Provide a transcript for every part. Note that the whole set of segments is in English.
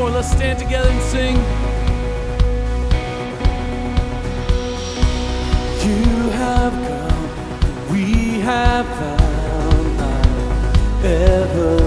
more. Let's stand together and sing. You have come, we have found our ever.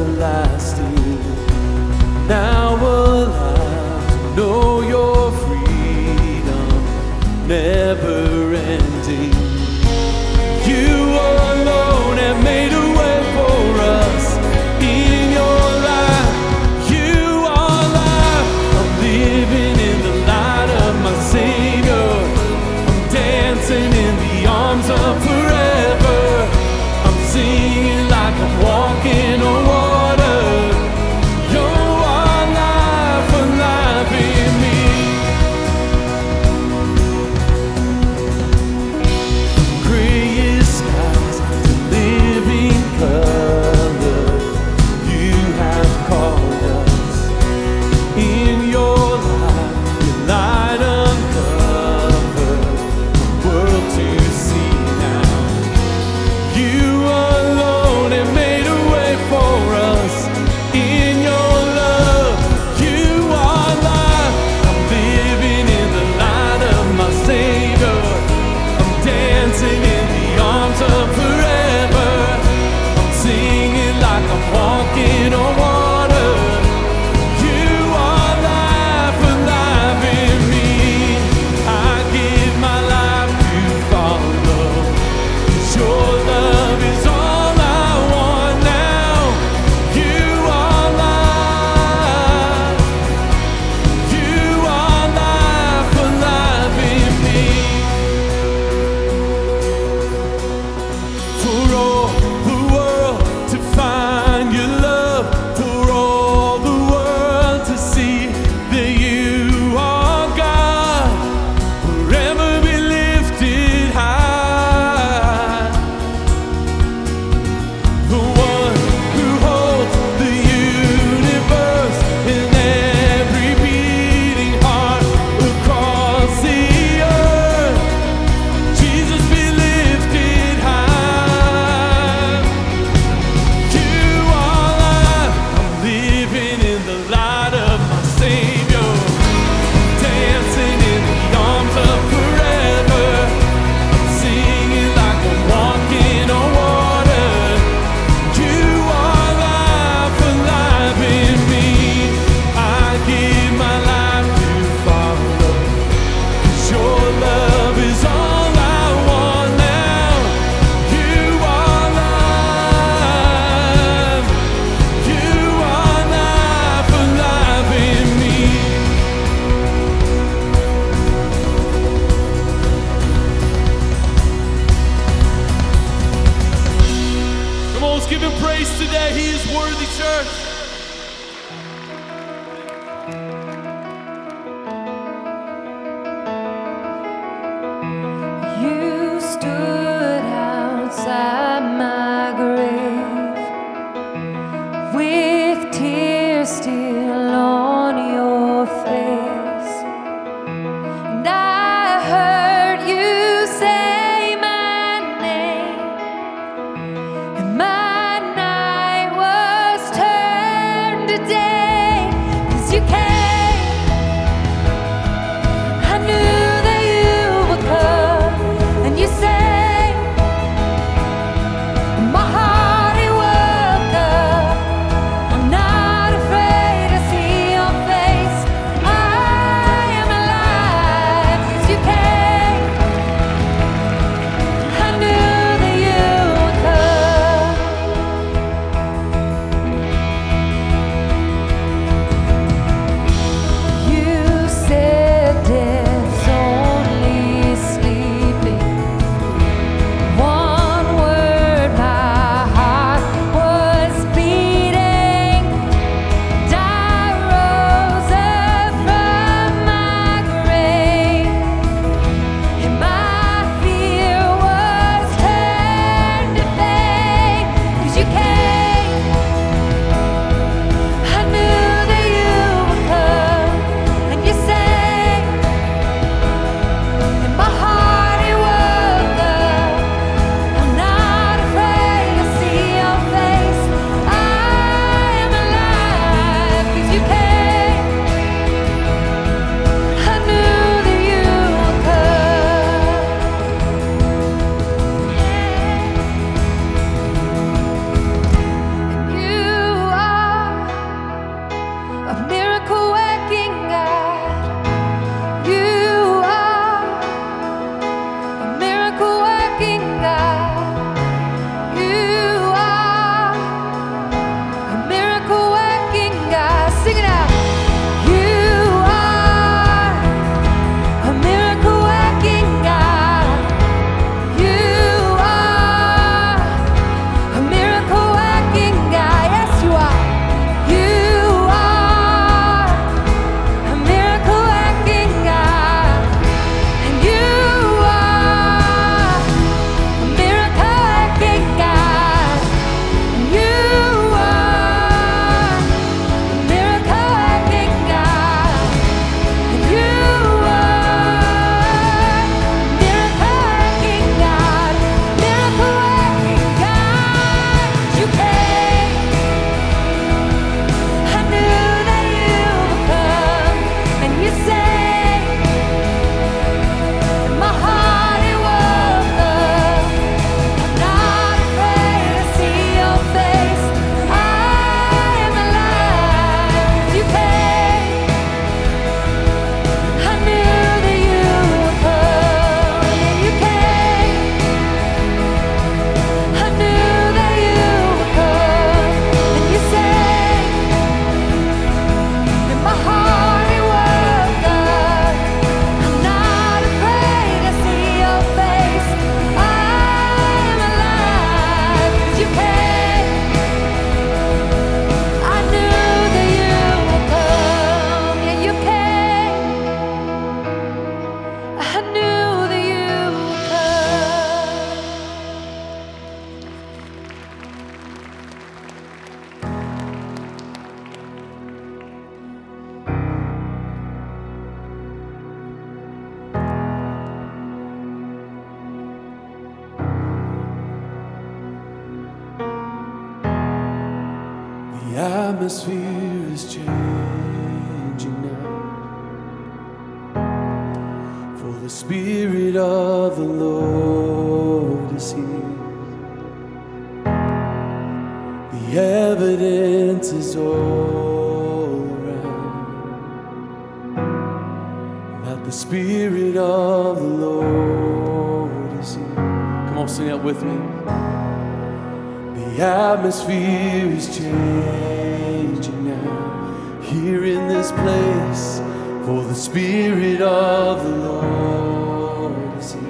here in this place, for the Spirit of the Lord is here.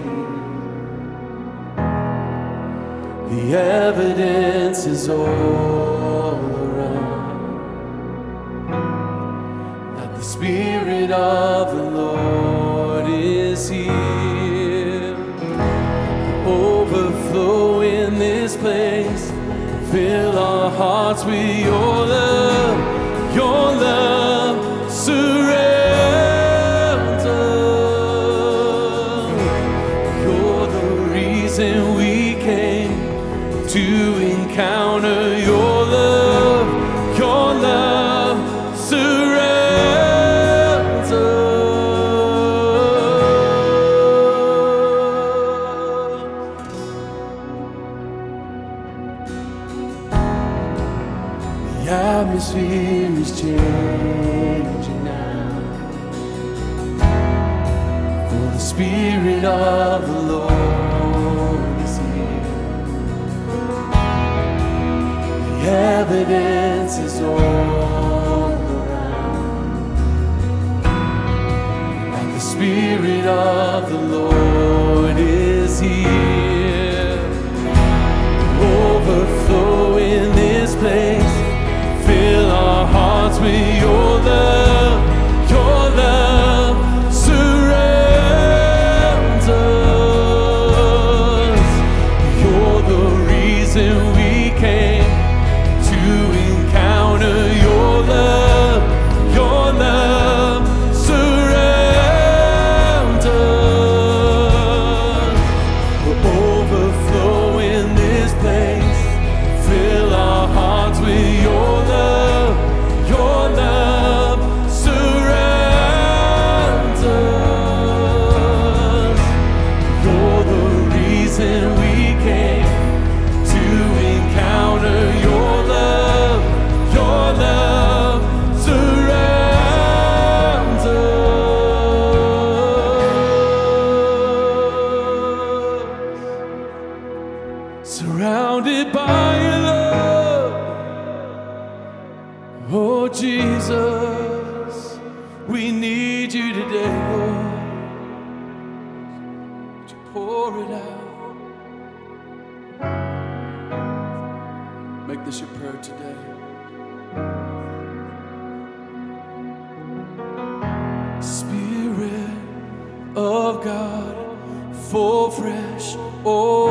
The evidence is all around that the Spirit of the Lord is here. Overflow in this place, fill our hearts with your love soon. Make this your prayer today. Spirit of God, full, fresh. Oh,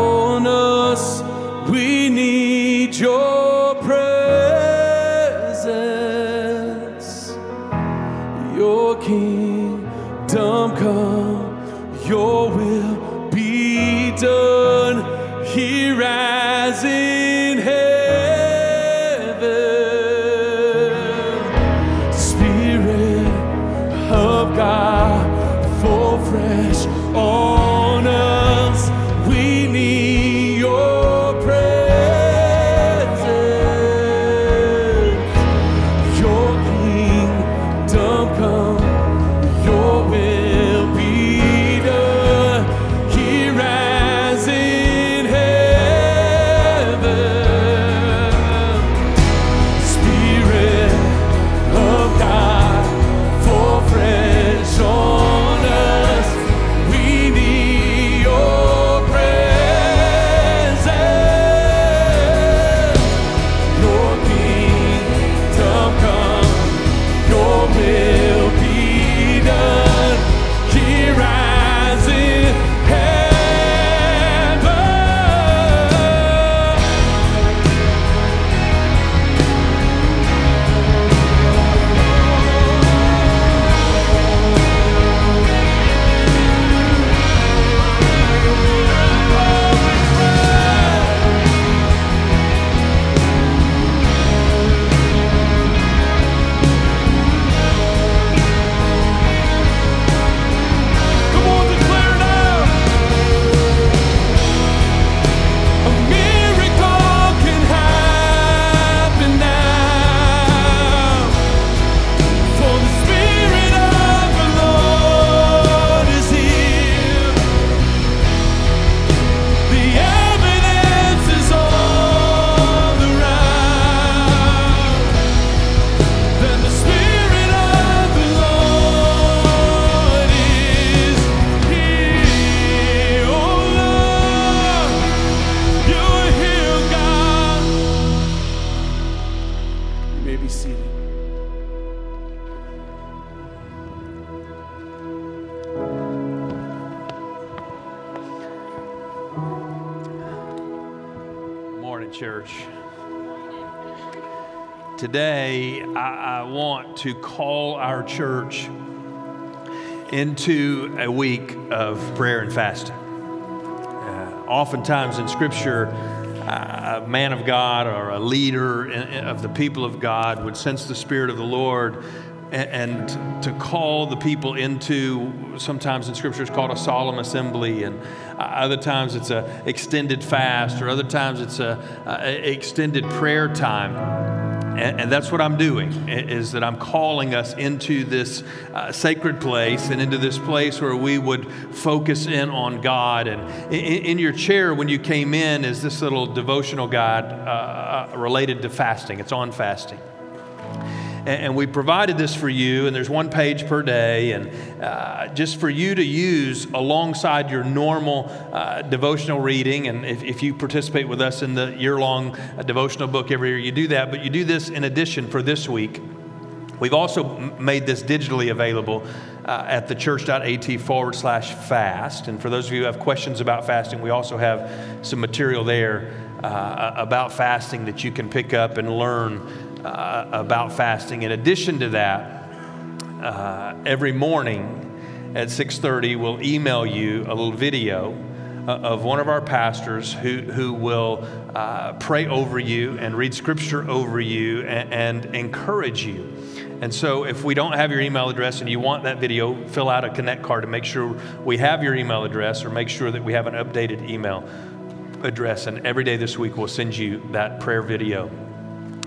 church. Today, I, I want to call our church into a week of prayer and fasting. Uh, oftentimes in Scripture, uh, a man of God or a leader in- of the people of God would sense the Spirit of the Lord and, to call the people into sometimes in Scripture it's called a solemn assembly, and uh, other times it's a extended fast, or other times it's a, a extended prayer time. And, and, that's what I'm doing is that I'm calling us into this uh, sacred place and into this place where we would focus in on God. And in, in your chair when you came in is this little devotional guide uh, uh related to fasting. It's on fasting and we provided this for you, and there's one page per day, and uh, just for you to use alongside your normal uh, devotional reading. And if, if, you participate with us in the year long uh, devotional book every year, you do that, but you do this in addition for this week. We've also made this digitally available uh, at thechurch.at forward slash fast. And for those of you who have questions about fasting, we also have some material there uh, about fasting that you can pick up and learn uh, about fasting. In addition to that, uh, every morning at 6:30, we'll email you a little video uh, of one of our pastors who, who will uh, pray over you and read scripture over you and, and, encourage you. And so, if we don't have your email address and you want that video, fill out a Connect card to make sure we have your email address or make sure that we have an updated email address. And every day this week, we'll send you that prayer video.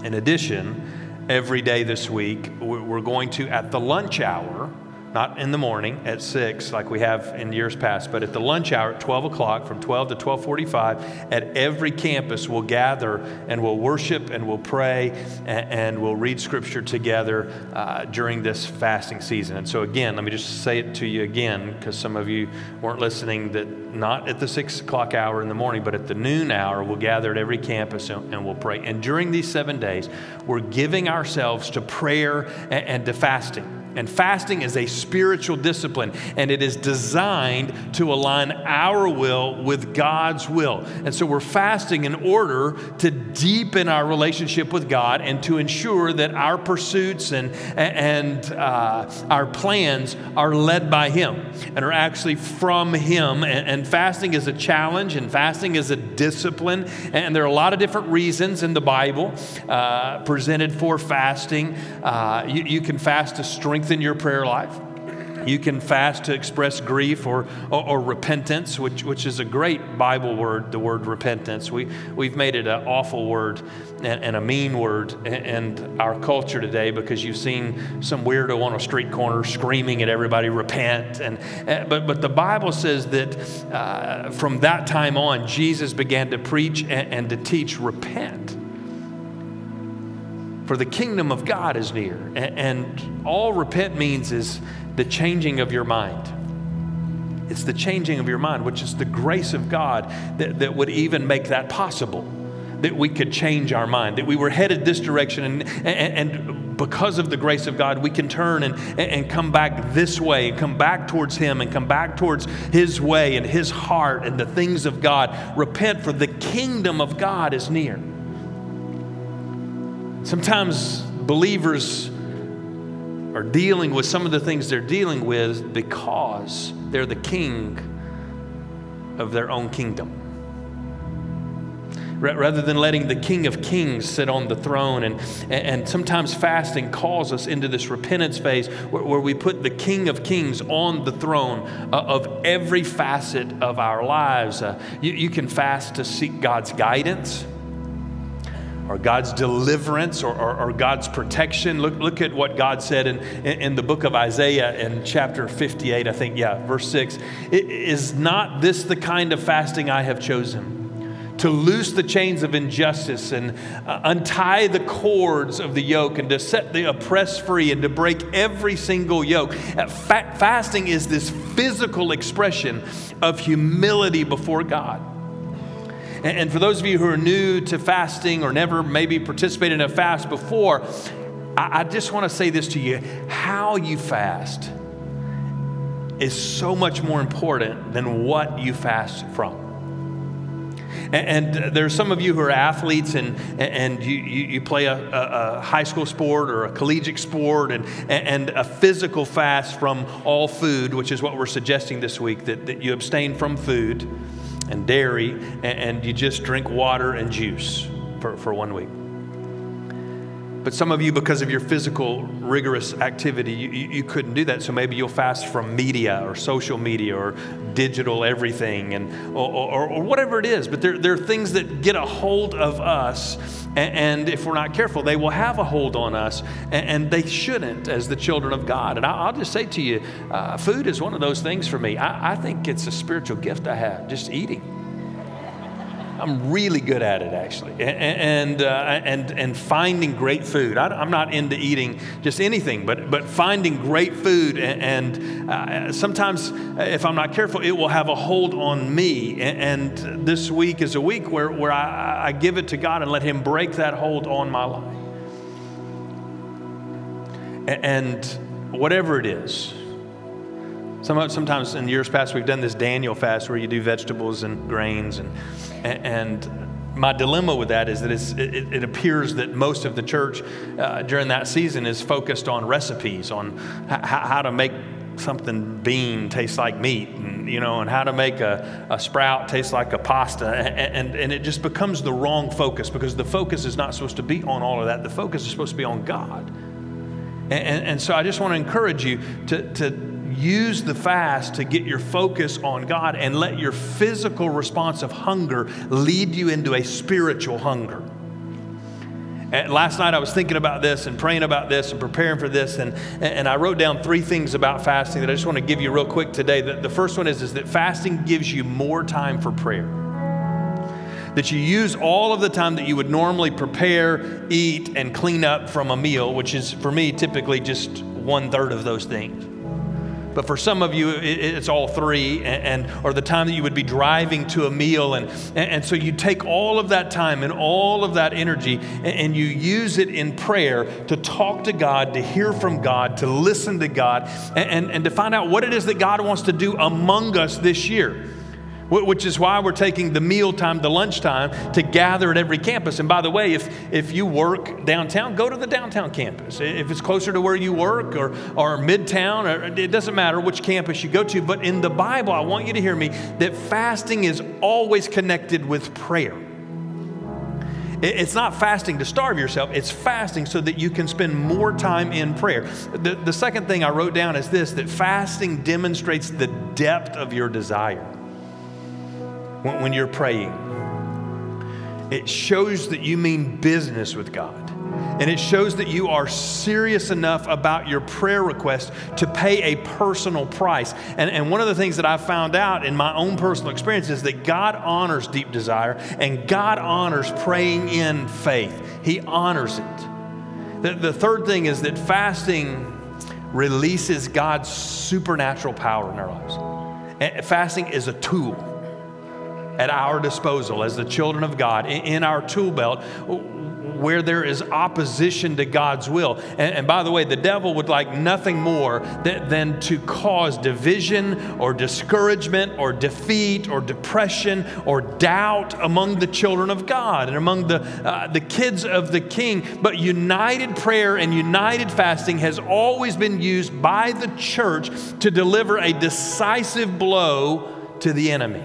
In addition, every day this week, we're going to, at the lunch hour, not in the morning at 6 like we have in years past but at the lunch hour at 12 o'clock from 12 to 12.45 at every campus we'll gather and we'll worship and we'll pray and, and we'll read scripture together uh, during this fasting season. And so again let me just say it to you again because some of you weren't listening that not at the 6 o'clock hour in the morning but at the noon hour we'll gather at every campus and, and we'll pray. And during these seven days we're giving ourselves to prayer and, and to fasting and fasting is a spiritual discipline, and it is designed to align our will with God's will. And so we're fasting in order to deepen our relationship with God and to ensure that our pursuits and, and uh, our plans are led by Him and are actually from Him. And, and fasting is a challenge, and fasting is a discipline. And there are a lot of different reasons in the Bible uh, presented for fasting. Uh, you, you can fast to strengthen strengthen your prayer life. You can fast to express grief or, or, or, repentance, which, which is a great Bible word, the word repentance. We, we've made it an awful word and, and a mean word in our culture today because you've seen some weirdo on a street corner screaming at everybody, repent. And, but, but the Bible says that uh, from that time on, Jesus began to preach and, and to teach, repent for the kingdom of God is near. And all repent means is the changing of your mind. It's the changing of your mind, which is the grace of God that, that would even make that possible. That we could change our mind, that we were headed this direction, and, and, and because of the grace of God, we can turn and, and come back this way, and come back towards Him, and come back towards His way and His heart and the things of God. Repent, for the kingdom of God is near. Sometimes believers are dealing with some of the things they're dealing with because they're the king of their own kingdom. Rather than letting the King of Kings sit on the throne, and, and sometimes fasting calls us into this repentance phase where, where we put the King of Kings on the throne uh, of every facet of our lives. Uh, you, you can fast to seek God's guidance or God's deliverance or, or, or, God's protection. Look, look at what God said in, in, in, the book of Isaiah in chapter 58, I think, yeah, verse 6. Is not this the kind of fasting I have chosen? To loose the chains of injustice and uh, untie the cords of the yoke and to set the oppressed free and to break every single yoke. Uh, fa- fasting is this physical expression of humility before God. And for those of you who are new to fasting or never maybe participated in a fast before, I, I just want to say this to you how you fast is so much more important than what you fast from. And, and there's some of you who are athletes and, and you, you play a, a, a high school sport or a collegiate sport and, and a physical fast from all food, which is what we're suggesting this week, that, that you abstain from food and dairy and, and you just drink water and juice for, for one week. But some of you, because of your physical, rigorous activity, you, you, couldn't do that. So maybe you'll fast from media or social media or digital everything and, or, or, or whatever it is. But there, there are things that get a hold of us. And, and if we're not careful, they will have a hold on us. And, and they shouldn't as the children of God. And I, will just say to you, uh, food is one of those things for me. I, I think it's a spiritual gift I have, just eating. I'm really good at it, actually, and, and, uh, and, and finding great food. I, am not into eating just anything, but, but finding great food. And, and uh, sometimes, if I'm not careful, it will have a hold on me. And, and this week is a week where, where I, I give it to God and let Him break that hold on my life. And whatever it is, Sometimes in years past, we've done this Daniel fast where you do vegetables and grains. And, and my dilemma with that is that it, it, appears that most of the church uh, during that season is focused on recipes, on h- how to make something bean taste like meat, and, you know, and how to make a, a sprout taste like a pasta. And, and, and it just becomes the wrong focus because the focus is not supposed to be on all of that. The focus is supposed to be on God. And, and, so I just want to encourage you to, to use the fast to get your focus on God and let your physical response of hunger lead you into a spiritual hunger. And last night I was thinking about this and praying about this and preparing for this, and, and I wrote down three things about fasting that I just want to give you real quick today. The, the first one is, is that fasting gives you more time for prayer. That you use all of the time that you would normally prepare, eat, and clean up from a meal, which is for me typically just one third of those things. But for some of you, it's all three, and, and, or the time that you would be driving to a meal. And, and, so you take all of that time and all of that energy and, and you use it in prayer to talk to God, to hear from God, to listen to God, and, and, and to find out what it is that God wants to do among us this year which is why we're taking the meal time, the lunchtime, to gather at every campus. And by the way, if, if you work downtown, go to the downtown campus. If it's closer to where you work or, or midtown, or, it doesn't matter which campus you go to. But in the Bible, I want you to hear me that fasting is always connected with prayer. It's not fasting to starve yourself, it's fasting so that you can spend more time in prayer. The, the second thing I wrote down is this that fasting demonstrates the depth of your desire when, when you're praying. It shows that you mean business with God. And it shows that you are serious enough about your prayer request to pay a personal price. And, and one of the things that I've found out in my own personal experience is that God honors deep desire and God honors praying in faith. He honors it. The, the third thing is that fasting releases God's supernatural power in our lives. And fasting is a tool at our disposal as the children of God in our tool belt where there is opposition to God's will. And, and by the way, the devil would like nothing more than, than to cause division or discouragement or defeat or depression or doubt among the children of God and among the, uh, the kids of the king. But united prayer and united fasting has always been used by the church to deliver a decisive blow to the enemy.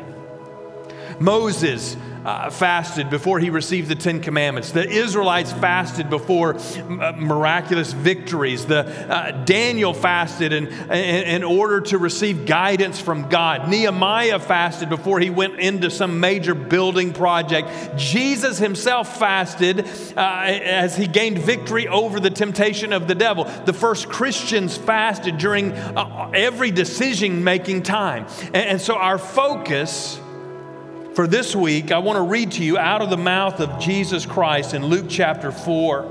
Moses uh, fasted before he received the Ten Commandments. The Israelites fasted before uh, miraculous victories. The, uh, Daniel fasted in, in, in, order to receive guidance from God. Nehemiah fasted before he went into some major building project. Jesus himself fasted uh, as he gained victory over the temptation of the devil. The first Christians fasted during uh, every decision making time. And, and so our focus for this week, I want to read to you out of the mouth of Jesus Christ in Luke chapter 4,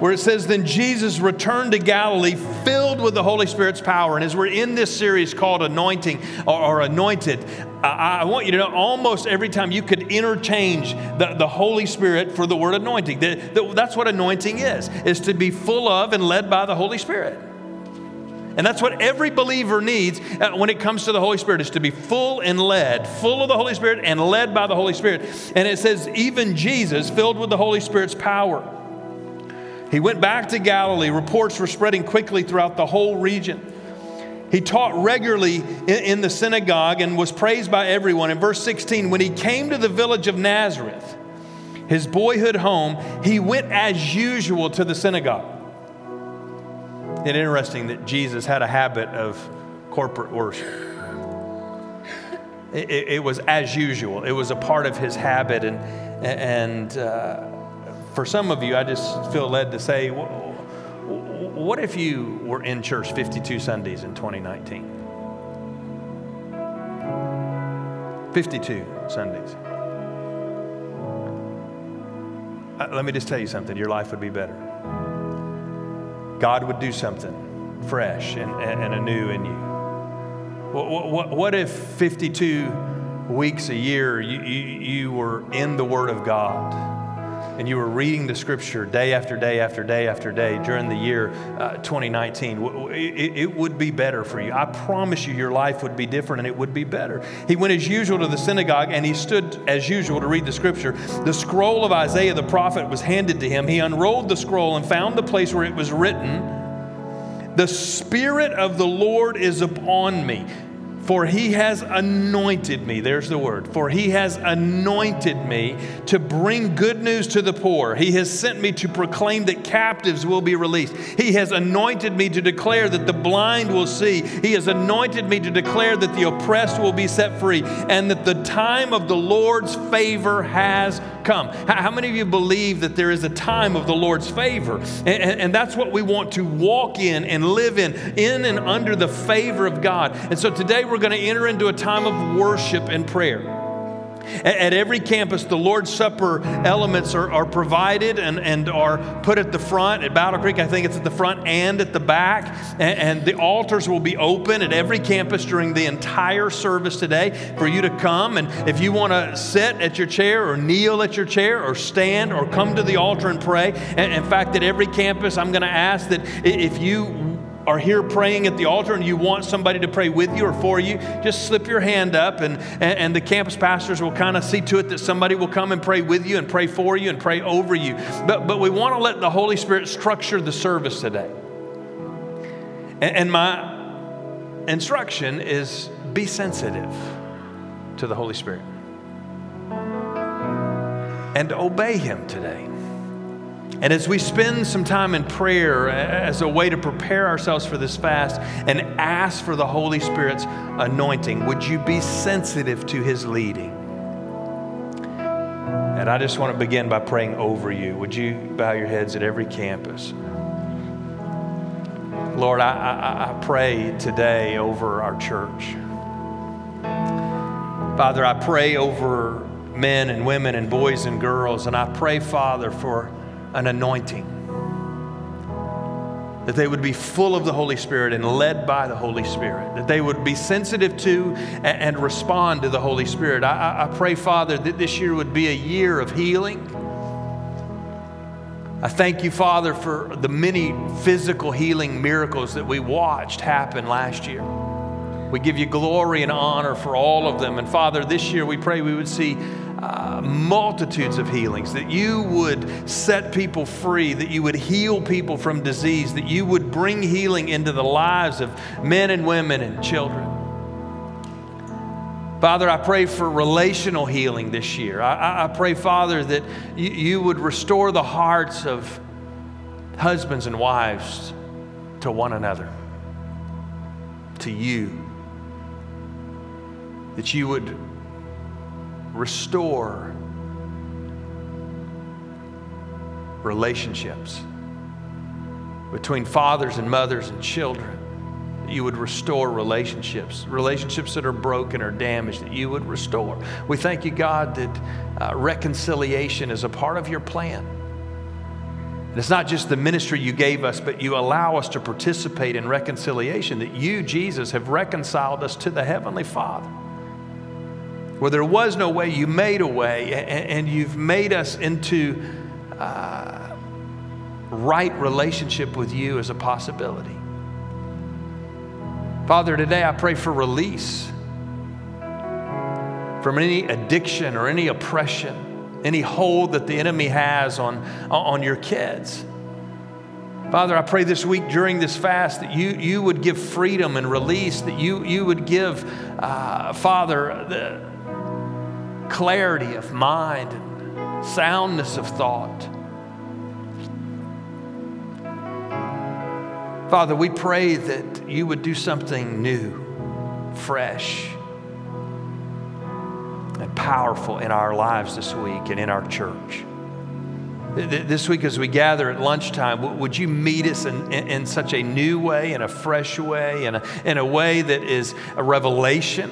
where it says, Then Jesus returned to Galilee filled with the Holy Spirit's power. And as we're in this series called Anointing or, or Anointed, I, I want you to know almost every time you could interchange the, the Holy Spirit for the word anointing. The- the- that's what anointing is, is to be full of and led by the Holy Spirit. And that's what every believer needs uh, when it comes to the Holy Spirit is to be full and led, full of the Holy Spirit and led by the Holy Spirit. And it says, even Jesus, filled with the Holy Spirit's power. He went back to Galilee. Reports were spreading quickly throughout the whole region. He taught regularly in, in the synagogue and was praised by everyone. In verse 16, when he came to the village of Nazareth, his boyhood home, he went as usual to the synagogue. It's interesting that Jesus had a habit of corporate worship. It, it- it was as usual. It was a part of his habit, and and uh, for some of you, I just feel led to say, wh- wh- what if you were in church 52 Sundays in 2019? 52 Sundays. Uh, let me just tell you something. Your life would be better. God would do something fresh and, and, anew in you. What, what, what if 52 weeks a year you, you, you were in the Word of God and you were reading the Scripture day after day after day after day during the year uh, 2019? W- It, it would be better for you. I promise you, your life would be different and it would be better. He went as usual to the synagogue and he stood as usual to read the Scripture. The scroll of Isaiah the prophet was handed to him. He unrolled the scroll and found the place where it was written. The Spirit of the Lord is upon me, for he has anointed me. There's the word. For he has anointed me to bring good news to the poor. He has sent me to proclaim that captives will be released. He has anointed me to declare that the blind will see. He has anointed me to declare that the oppressed will be set free and that the time of the Lord's favor has come. How many of you believe that there is a time of the Lord's favor? And, and- and that's what we want to walk in and live in, in and under the favor of God. And so today we're going to enter into a time of worship and prayer. At at every campus, the Lord's Supper elements are, are provided and, and are put at the front. At Battle Creek, I think it's at the front and at the back. And, and the altars will be open at every campus during the entire service today for you to come. And if you want to sit at your chair or kneel at your chair or stand or come to the altar and pray. And in fact, at every campus, I'm going to ask that if you are here praying at the altar and you want somebody to pray with you or for you, just slip your hand up and, and, and the campus pastors will kind of see to it that somebody will come and pray with you and pray for you and pray over you. But, but we want to let the Holy Spirit structure the service today. And, and my instruction is be sensitive to the Holy Spirit and obey Him today. And as we spend some time in prayer as a way to prepare ourselves for this fast and ask for the Holy Spirit's anointing, would you be sensitive to His leading? And I just want to begin by praying over you. Would you bow your heads at every campus? Lord, I, I, I pray today over our church. Father, I pray over men and women and boys and girls, and I pray, Father, for an anointing. That they would be full of the Holy Spirit and led by the Holy Spirit. That they would be sensitive to and respond to the Holy Spirit. I, I- pray, Father, that this year would be a year of healing. I thank you, Father, for the many physical healing miracles that we watched happen last year. We give you glory and honor for all of them. And Father, this year we pray we would see multitudes of healings, that you would set people free, that you would heal people from disease, that you would bring healing into the lives of men and women and children. Father, I pray for relational healing this year. I, I- I pray, Father, that you, you would restore the hearts of husbands and wives to one another, to you. That you would restore relationships between fathers and mothers and children. You would restore relationships, relationships that are broken or damaged, that you would restore. We thank you, God, that uh, reconciliation is a part of your plan. And it's not just the ministry you gave us, but you allow us to participate in reconciliation, that you, Jesus, have reconciled us to the Heavenly Father. Where there was no way, you made a way, and you've made us into uh, right relationship with you as a possibility. Father, today I pray for release from any addiction or any oppression, any hold that the enemy has on, on your kids. Father, I pray this week during this fast that you, you would give freedom and release, that you, you would give, uh, Father, the clarity of mind and soundness of thought. Father, we pray that you would do something new, fresh, and powerful in our lives this week and in our church. Th- th- This week, as we gather at lunchtime, would you meet us in, in, in such a new way, in a fresh way, in a, in a way that is a revelation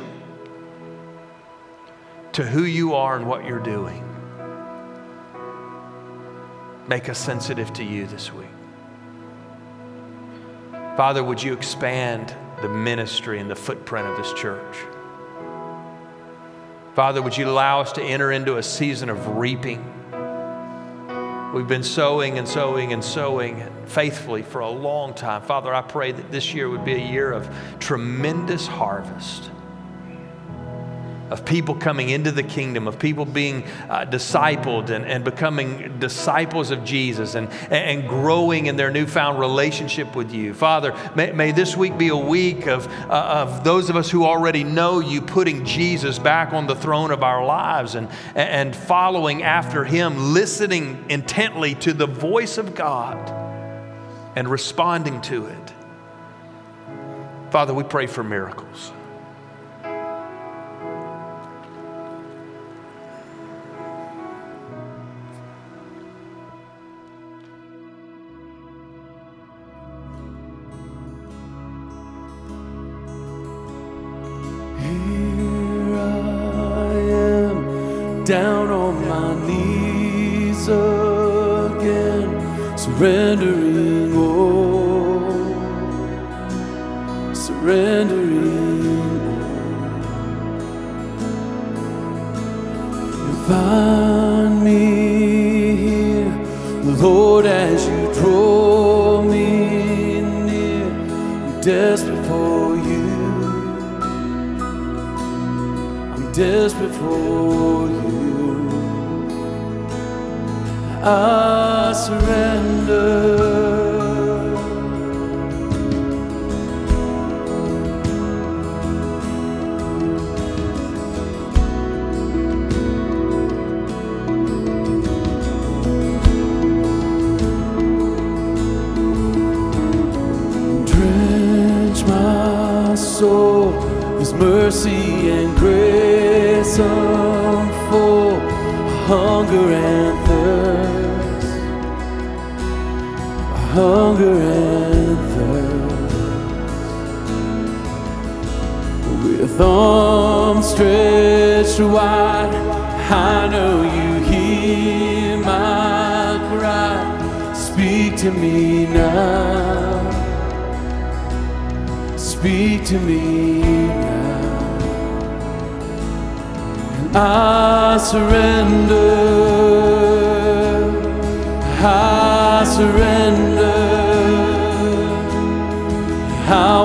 to who you are and what you're doing? Make us sensitive to you this week. Father, would you expand the ministry and the footprint of this church? Father, would you allow us to enter into a season of reaping? We've been sowing and sowing and sowing faithfully for a long time. Father, I pray that this year would be a year of tremendous harvest, of people coming into the kingdom, of people being uh, discipled and, and becoming disciples of Jesus and, and growing in their newfound relationship with you. Father, may, may this week be a week of, uh, of those of us who already know you putting Jesus back on the throne of our lives and, and following after him, listening intently to the voice of God and responding to it. Father, we pray for miracles. I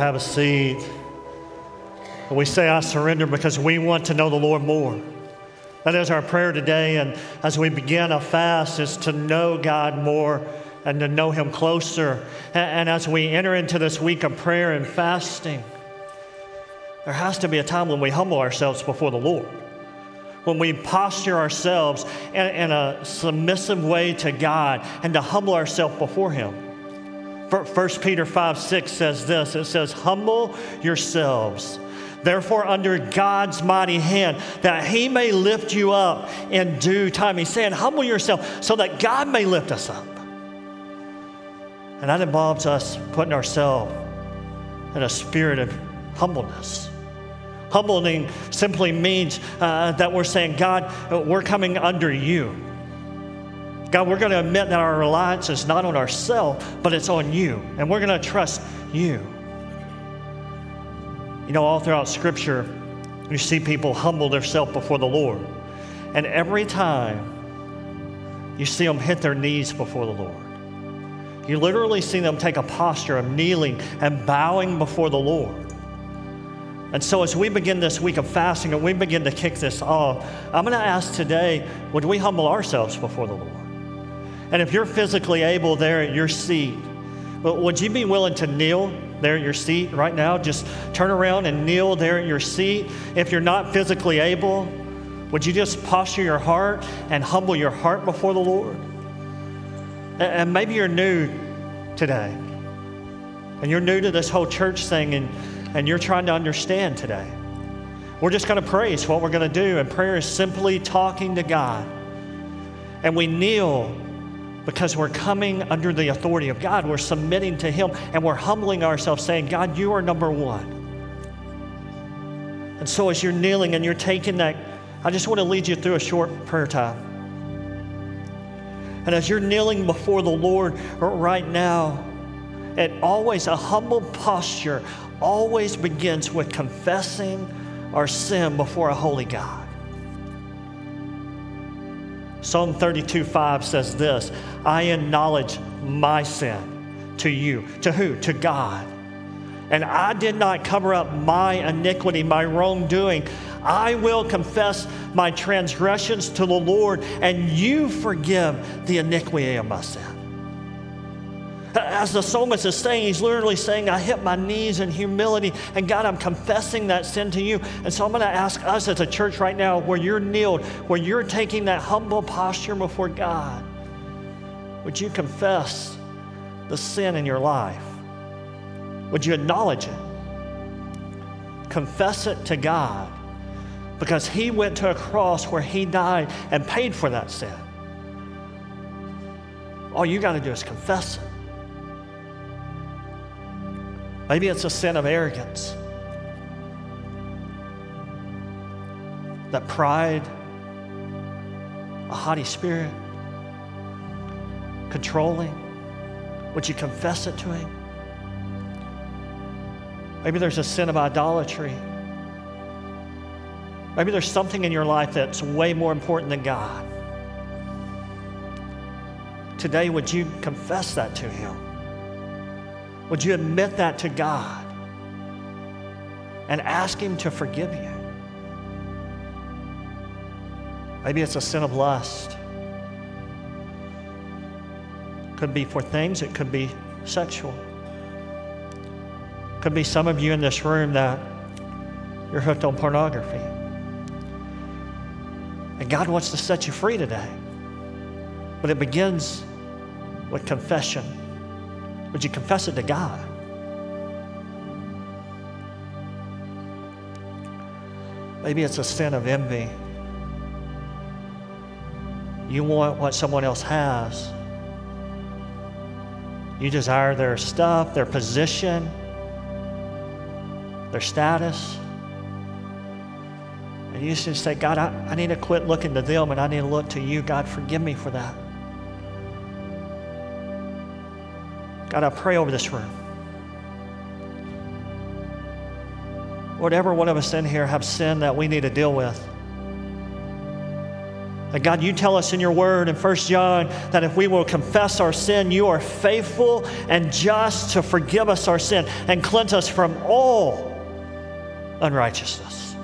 have a seat. And we say, I surrender because we want to know the Lord more. That is our prayer today. And as we begin a fast, is to know God more and to know Him closer. And, and as we enter into this week of prayer and fasting, there has to be a time when we humble ourselves before the Lord. When we posture ourselves in, in a submissive way to God and to humble ourselves before Him. 1 Peter 5 6 says this it says, Humble yourselves, therefore, under God's mighty hand, that he may lift you up in due time. He's saying, Humble yourself so that God may lift us up. And that involves us putting ourselves in a spirit of humbleness. Humbling simply means uh, that we're saying, God, we're coming under you. God, we're going to admit that our reliance is not on ourselves, but it's on you. And we're going to trust you. You know, all throughout Scripture, you see people humble themselves before the Lord. And every time you see them hit their knees before the Lord, you literally see them take a posture of kneeling and bowing before the Lord. And so, as we begin this week of fasting and we begin to kick this off, I'm going to ask today would we humble ourselves before the Lord? And if you're physically able there at your seat, would you be willing to kneel there at your seat right now? Just turn around and kneel there at your seat. If you're not physically able, would you just posture your heart and humble your heart before the Lord? And maybe you're new today, and you're new to this whole church thing, and, and you're trying to understand today. We're just going to pray. It's what we're going to do. And prayer is simply talking to God. And we kneel because we're coming under the authority of God. We're submitting to Him and we're humbling ourselves, saying, God, you are number one. And so as you're kneeling and you're taking that, I just want to lead you through a short prayer time. And as you're kneeling before the Lord right now, it always, a humble posture always begins with confessing our sin before a holy God. Psalm 32 5 says this I acknowledge my sin to you. To who? To God. And I did not cover up my iniquity, my wrongdoing. I will confess my transgressions to the Lord, and you forgive the iniquity of my sin. As the psalmist is saying, he's literally saying, I hit my knees in humility, and God, I'm confessing that sin to you. And so I'm going to ask us as a church right now, where you're kneeled, where you're taking that humble posture before God, would you confess the sin in your life? Would you acknowledge it? Confess it to God because He went to a cross where He died and paid for that sin. All you got to do is confess it. Maybe it's a sin of arrogance. that pride, a haughty spirit, controlling? Would you confess it to Him? Maybe there's a sin of idolatry. Maybe there's something in your life that's way more important than God. Today, would you confess that to Him? Would you admit that to God and ask Him to forgive you? Maybe it's a sin of lust. Could be for things, it could be sexual. Could be some of you in this room that you're hooked on pornography. And God wants to set you free today. But it begins with confession. Would you confess it to God? Maybe it's a sin of envy. You want what someone else has. You desire their stuff, their position, their status. And you just say, God, I, I need to quit looking to them and I need to look to you. God, forgive me for that. God, I pray over this room. Whatever one of us in here have sin that we need to deal with. And God, you tell us in your word in 1 John that if we will confess our sin, you are faithful and just to forgive us our sin and cleanse us from all unrighteousness.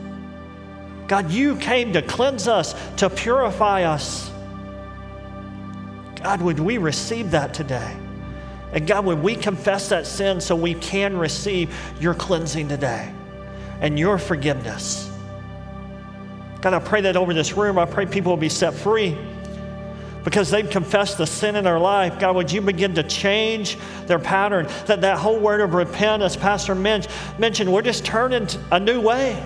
God, you came to cleanse us, to purify us. God, would we receive that today? And God, would we confess that sin so we can receive your cleansing today and your forgiveness? God, I pray that over this room, I pray people will be set free because they've confessed the sin in their life. God, would you begin to change their pattern? That that whole word of repent, as Pastor mentioned, we're just turning a new way.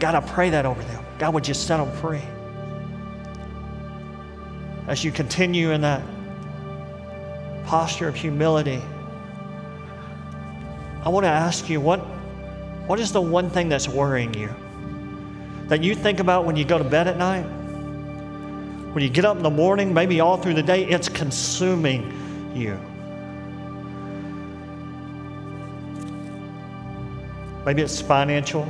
God, I pray that over them. God, would you set them free? As you continue in that posture of humility, I want to ask you what what is the one thing that's worrying you? That you think about when you go to bed at night? When you get up in the morning, maybe all through the day, it's consuming you. Maybe it's financial.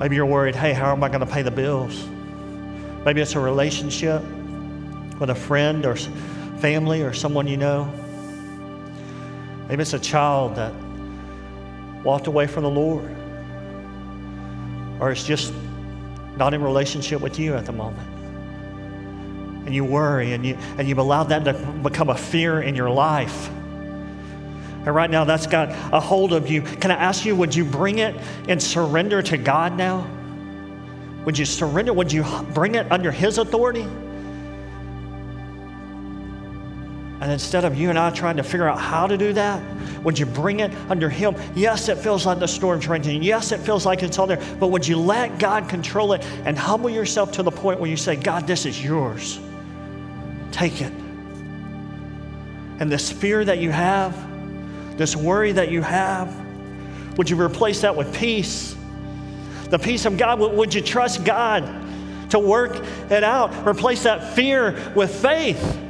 Maybe you're worried, hey, how am I going to pay the bills? Maybe it's a relationship with a friend or family or someone you know. Maybe it's a child that walked away from the Lord, or it's just not in relationship with you at the moment. And you worry and, you, and you've allowed that to become a fear in your life. And right now, that's got a hold of you. Can I ask you, would you bring it and surrender to God now? Would you surrender? Would you bring it under His authority? And instead of you and I trying to figure out how to do that, would you bring it under Him? Yes, it feels like the storm's raging. Yes, it feels like it's all there. But would you let God control it and humble yourself to the point where you say, God, this is yours? Take it. And this fear that you have, this worry that you have, would you replace that with peace? The peace of God, would you trust God to work it out? Replace that fear with faith.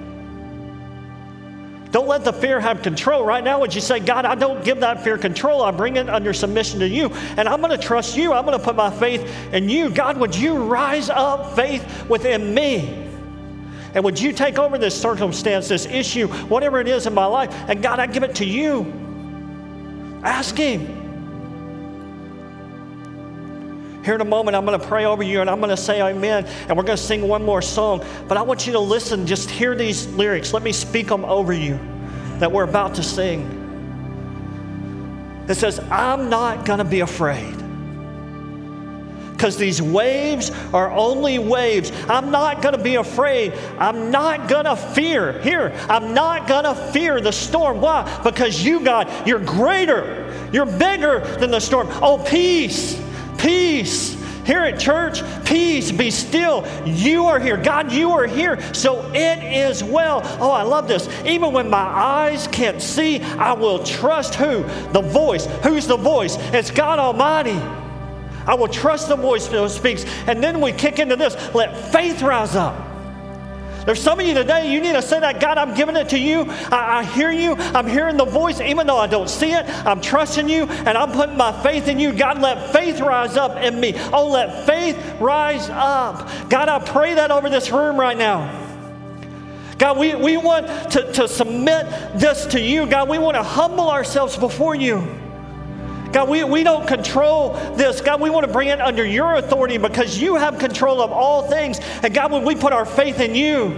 Don't let the fear have control. Right now, would you say, God, I don't give that fear control. I bring it under submission to you. And I'm going to trust you. I'm going to put my faith in you. God, would you rise up faith within me? And would you take over this circumstance, this issue, whatever it is in my life? And God, I give it to you. Ask Him. Here in a moment, I'm going to pray over you and I'm going to say amen. And we're going to sing one more song. But I want you to listen, just hear these lyrics. Let me speak them over you that we're about to sing. It says, I'm not going to be afraid. Because these waves are only waves. I'm not going to be afraid. I'm not going to fear. Here, I'm not going to fear the storm. Why? Because you, God, you're greater. You're bigger than the storm. Oh, peace peace. Here at church, peace, be still. You are here. God, you are here. So it is well. Oh, I love this. Even when my eyes can't see, I will trust who? The voice. Who's the voice? It's God Almighty. I will trust the voice that speaks. And then we kick into this let faith rise up. There's some of you today, you need to say that, God, I'm giving it to you. I, I, hear you. I'm hearing the voice, even though I don't see it. I'm trusting you, and I'm putting my faith in you. God, let faith rise up in me. Oh, let faith rise up. God, I pray that over this room right now. God, we, we want to, to submit this to you. God, we want to humble ourselves before you. God, we, we don't control this. God, we want to bring it under your authority because you have control of all things. And God, when we put our faith in you,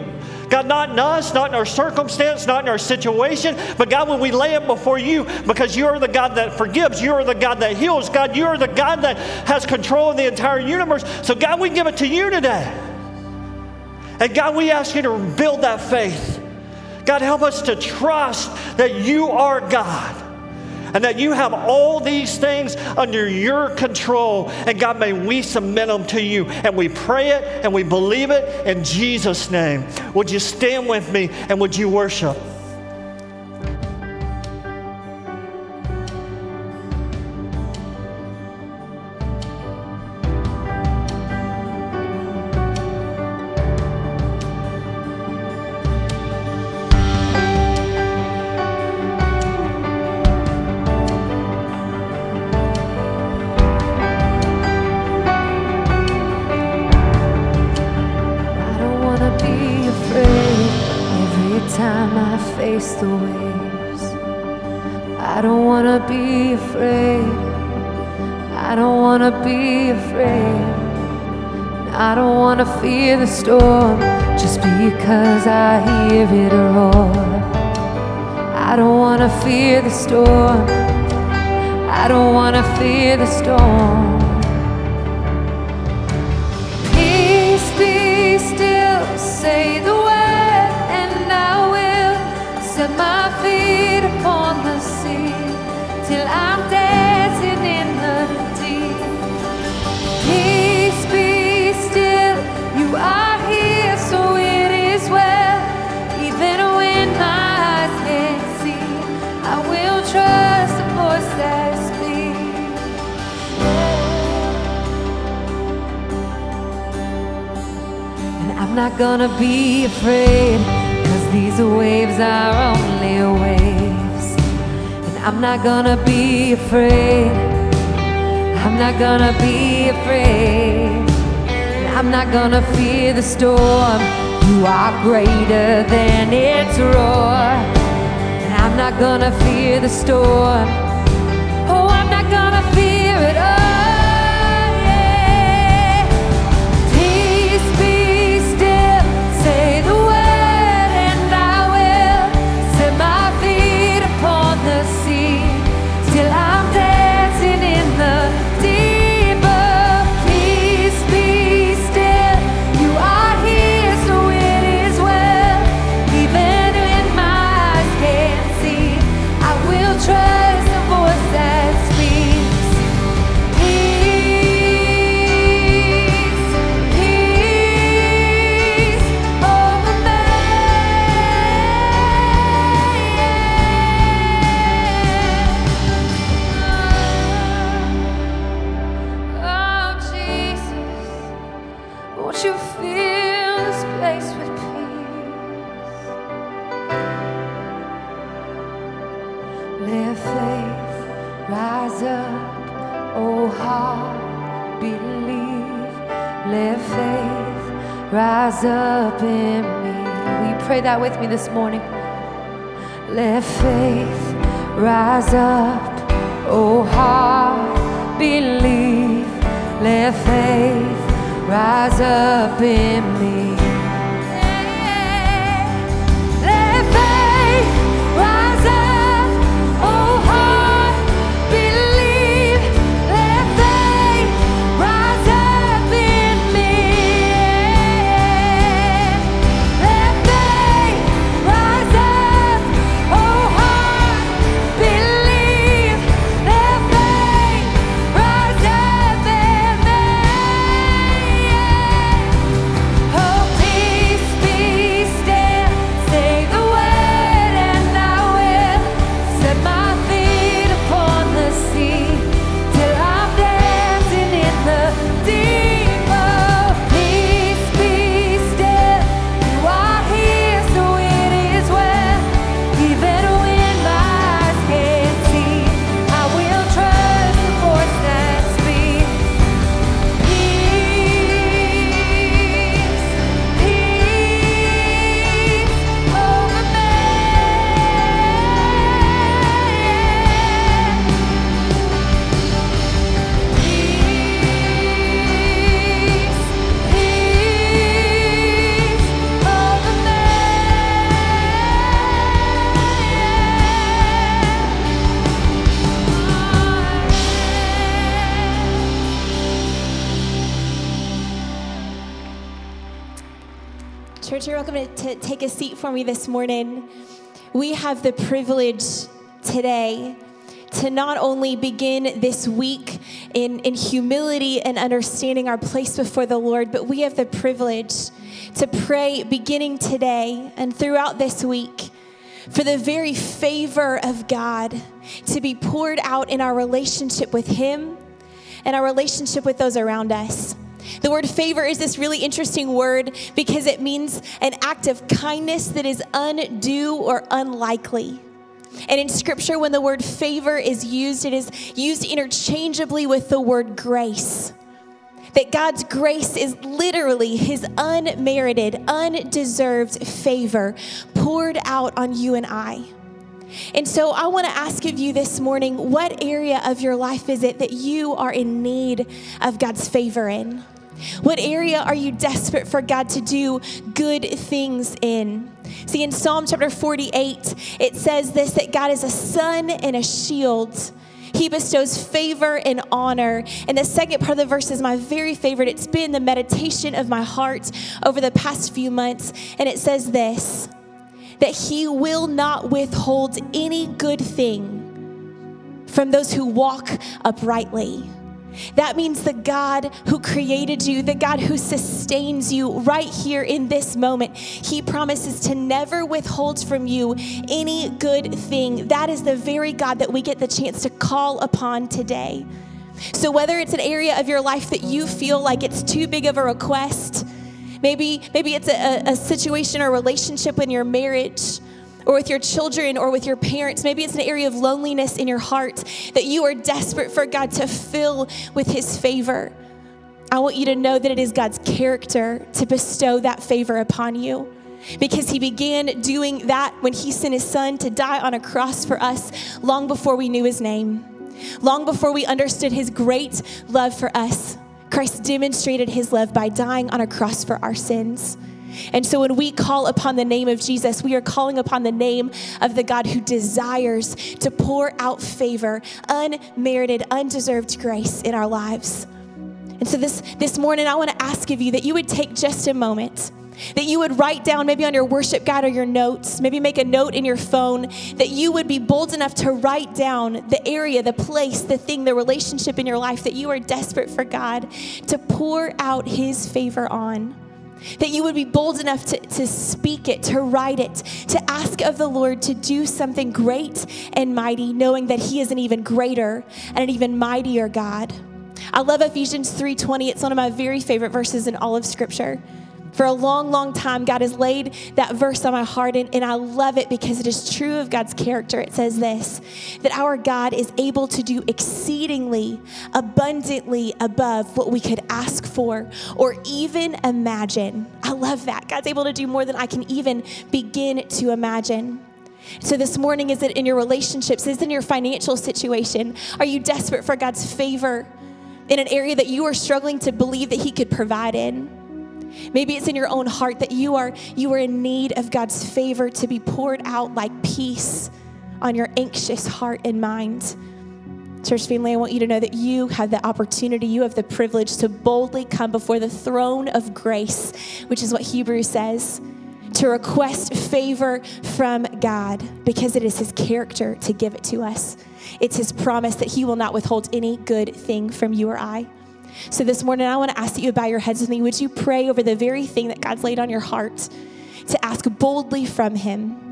God, not in us, not in our circumstance, not in our situation, but God, when we lay it before you, because you are the God that forgives, you are the God that heals, God, you are the God that has control of the entire universe. So, God, we give it to you today. And God, we ask you to build that faith. God, help us to trust that you are God and that you have all these things under your control. And God, may we submit them to you. And we pray it and we believe it in Jesus' name. Would you stand with me and would you worship? Fear the storm just because I hear it roar. I don't wanna fear the storm. I don't wanna fear the storm. Not gonna be afraid, cause these waves are only waves. And I'm not gonna be afraid. I'm not gonna be afraid. And I'm not gonna fear the storm. You are greater than its roar. And I'm not gonna fear the storm. Rise up in me. Will you pray that with me this morning? Let faith rise up, oh heart, believe. Let faith rise up in me. To, take a seat for me this morning. We have the privilege today to not only begin this week in, in humility and understanding our place before the Lord, but we have the privilege to pray beginning today and throughout this week for the very favor of God to be poured out in our relationship with Him and our relationship with those around us. The word favor is this really interesting word because it means an act of kindness that is undue or unlikely. And in scripture, when the word favor is used, it is used interchangeably with the word grace. That God's grace is literally his unmerited, undeserved favor poured out on you and I. And so I want to ask of you this morning what area of your life is it that you are in need of God's favor in? What area are you desperate for God to do good things in? See, in Psalm chapter 48, it says this that God is a sun and a shield. He bestows favor and honor. And the second part of the verse is my very favorite. It's been the meditation of my heart over the past few months. And it says this that He will not withhold any good thing from those who walk uprightly. That means the God who created you, the God who sustains you right here in this moment, He promises to never withhold from you any good thing. That is the very God that we get the chance to call upon today. So, whether it's an area of your life that you feel like it's too big of a request, maybe, maybe it's a, a situation or relationship in your marriage, or with your children or with your parents. Maybe it's an area of loneliness in your heart that you are desperate for God to fill with His favor. I want you to know that it is God's character to bestow that favor upon you because he began doing that when he sent his son to die on a cross for us long before we knew his name, long before we understood his great love for us. Christ demonstrated his love by dying on a cross for our sins. And so when we call upon the name of Jesus, we are calling upon the name of the God who desires to pour out favor, unmerited, undeserved grace in our lives. And so this, this morning, I want to ask of you that you would take just a moment that you would write down maybe on your worship guide or your notes, maybe make a note in your phone, that you would be bold enough to write down the area, the place, the thing, the relationship in your life that you are desperate for God to pour out His favor on. That you would be bold enough to, to speak it, to write it, to ask of the Lord to do something great and mighty, knowing that He is an even greater and an even mightier God. I love Ephesians 3:20. It's one of my very favorite verses in all of Scripture. For a long, long time, God has laid that verse on my heart, and, and I love it because it is true of God's character. It says this that our God is able to do exceedingly, abundantly above what we could ask for or even imagine. I love that. God's able to do more than I can even begin to imagine. So, this morning, is it in your relationships? Is it in your financial situation? Are you desperate for God's favor in an area that you are struggling to believe that He could provide in? Maybe it's in your own heart that you are you are in need of God's favor to be poured out like peace on your anxious heart and mind. Church family, I want you to know that you have the opportunity, you have the privilege to boldly come before the throne of grace, which is what Hebrews says, to request favor from God because it is His character to give it to us. It's His promise that He will not withhold any good thing from you or I. So this morning, I want to ask that you bow your heads with me. Would you pray over the very thing that God's laid on your heart to ask boldly from Him?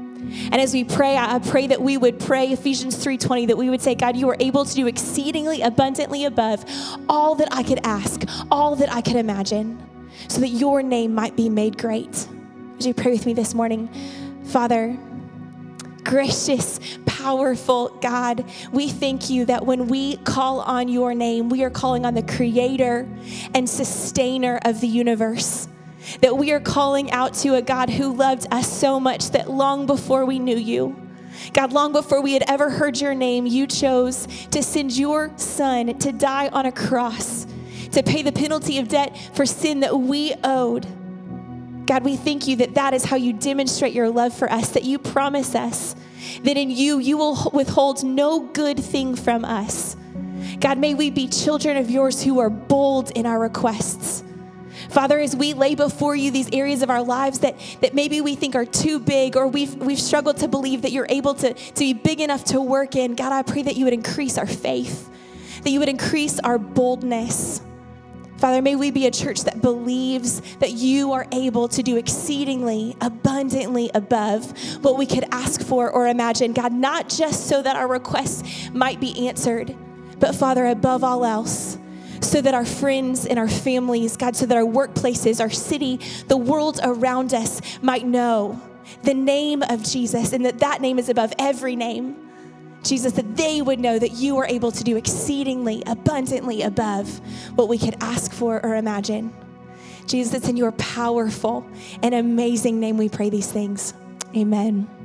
And as we pray, I pray that we would pray Ephesians 3:20 that we would say, God, you are able to do exceedingly abundantly above all that I could ask, all that I could imagine, so that your name might be made great. Would you pray with me this morning? Father, gracious, powerful God, we thank you that when we call on your name, we are calling on the creator and sustainer of the universe. That we are calling out to a God who loved us so much that long before we knew you, God, long before we had ever heard your name, you chose to send your son to die on a cross, to pay the penalty of debt for sin that we owed. God, we thank you that that is how you demonstrate your love for us, that you promise us that in you, you will withhold no good thing from us. God, may we be children of yours who are bold in our requests. Father, as we lay before you these areas of our lives that, that maybe we think are too big or we've, we've struggled to believe that you're able to, to be big enough to work in, God, I pray that you would increase our faith, that you would increase our boldness. Father, may we be a church that believes that you are able to do exceedingly abundantly above what we could ask for or imagine. God, not just so that our requests might be answered, but Father, above all else, so that our friends and our families, God, so that our workplaces, our city, the world around us might know the name of Jesus and that that name is above every name. Jesus, that they would know that you are able to do exceedingly abundantly above what we could ask for or imagine. Jesus, it's in your powerful and amazing name we pray these things. Amen.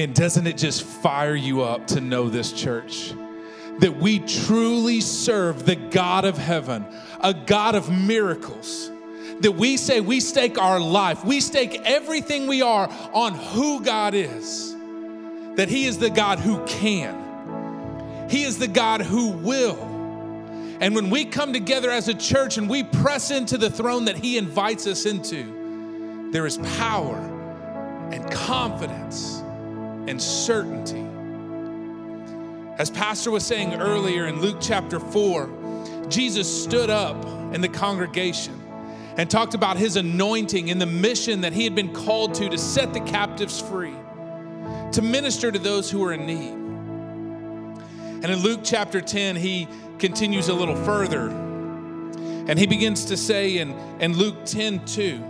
Man, doesn't it just fire you up to know this church? That we truly serve the God of heaven, a God of miracles. That we say we stake our life, we stake everything we are on who God is. That He is the God who can, He is the God who will. And when we come together as a church and we press into the throne that He invites us into, there is power and confidence and certainty. As Pastor was saying earlier in Luke chapter 4, Jesus stood up in the congregation and talked about his anointing and the mission that he had been called to to set the captives free, to minister to those who are in need. And in Luke chapter 10, he continues a little further and he begins to say in, in Luke 10 2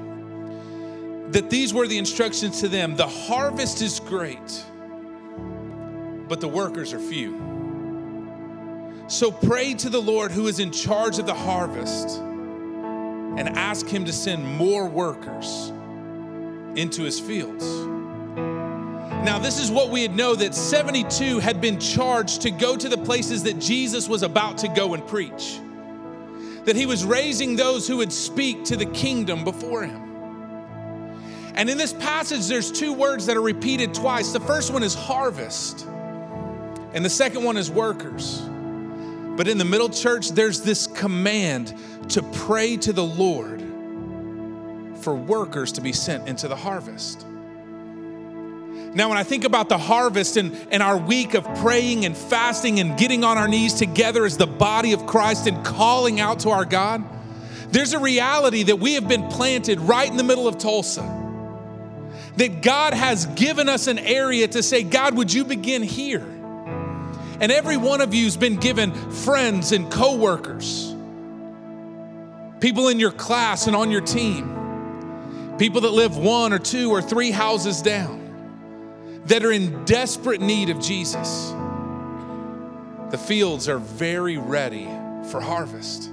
that these were the instructions to them the harvest is great, but the workers are few. So pray to the Lord who is in charge of the harvest and ask him to send more workers into his fields. Now, this is what we had know that 72 had been charged to go to the places that Jesus was about to go and preach. That he was raising those who would speak to the kingdom before him. And in this passage, there's two words that are repeated twice. The first one is harvest, and the second one is workers. But in the middle church, there's this command to pray to the Lord for workers to be sent into the harvest. Now, when I think about the harvest and, and our week of praying and fasting and getting on our knees together as the body of Christ and calling out to our God, there's a reality that we have been planted right in the middle of Tulsa. That God has given us an area to say, God, would you begin here? And every one of you has been given friends and coworkers, people in your class and on your team, people that live one or two or three houses down that are in desperate need of Jesus. The fields are very ready for harvest.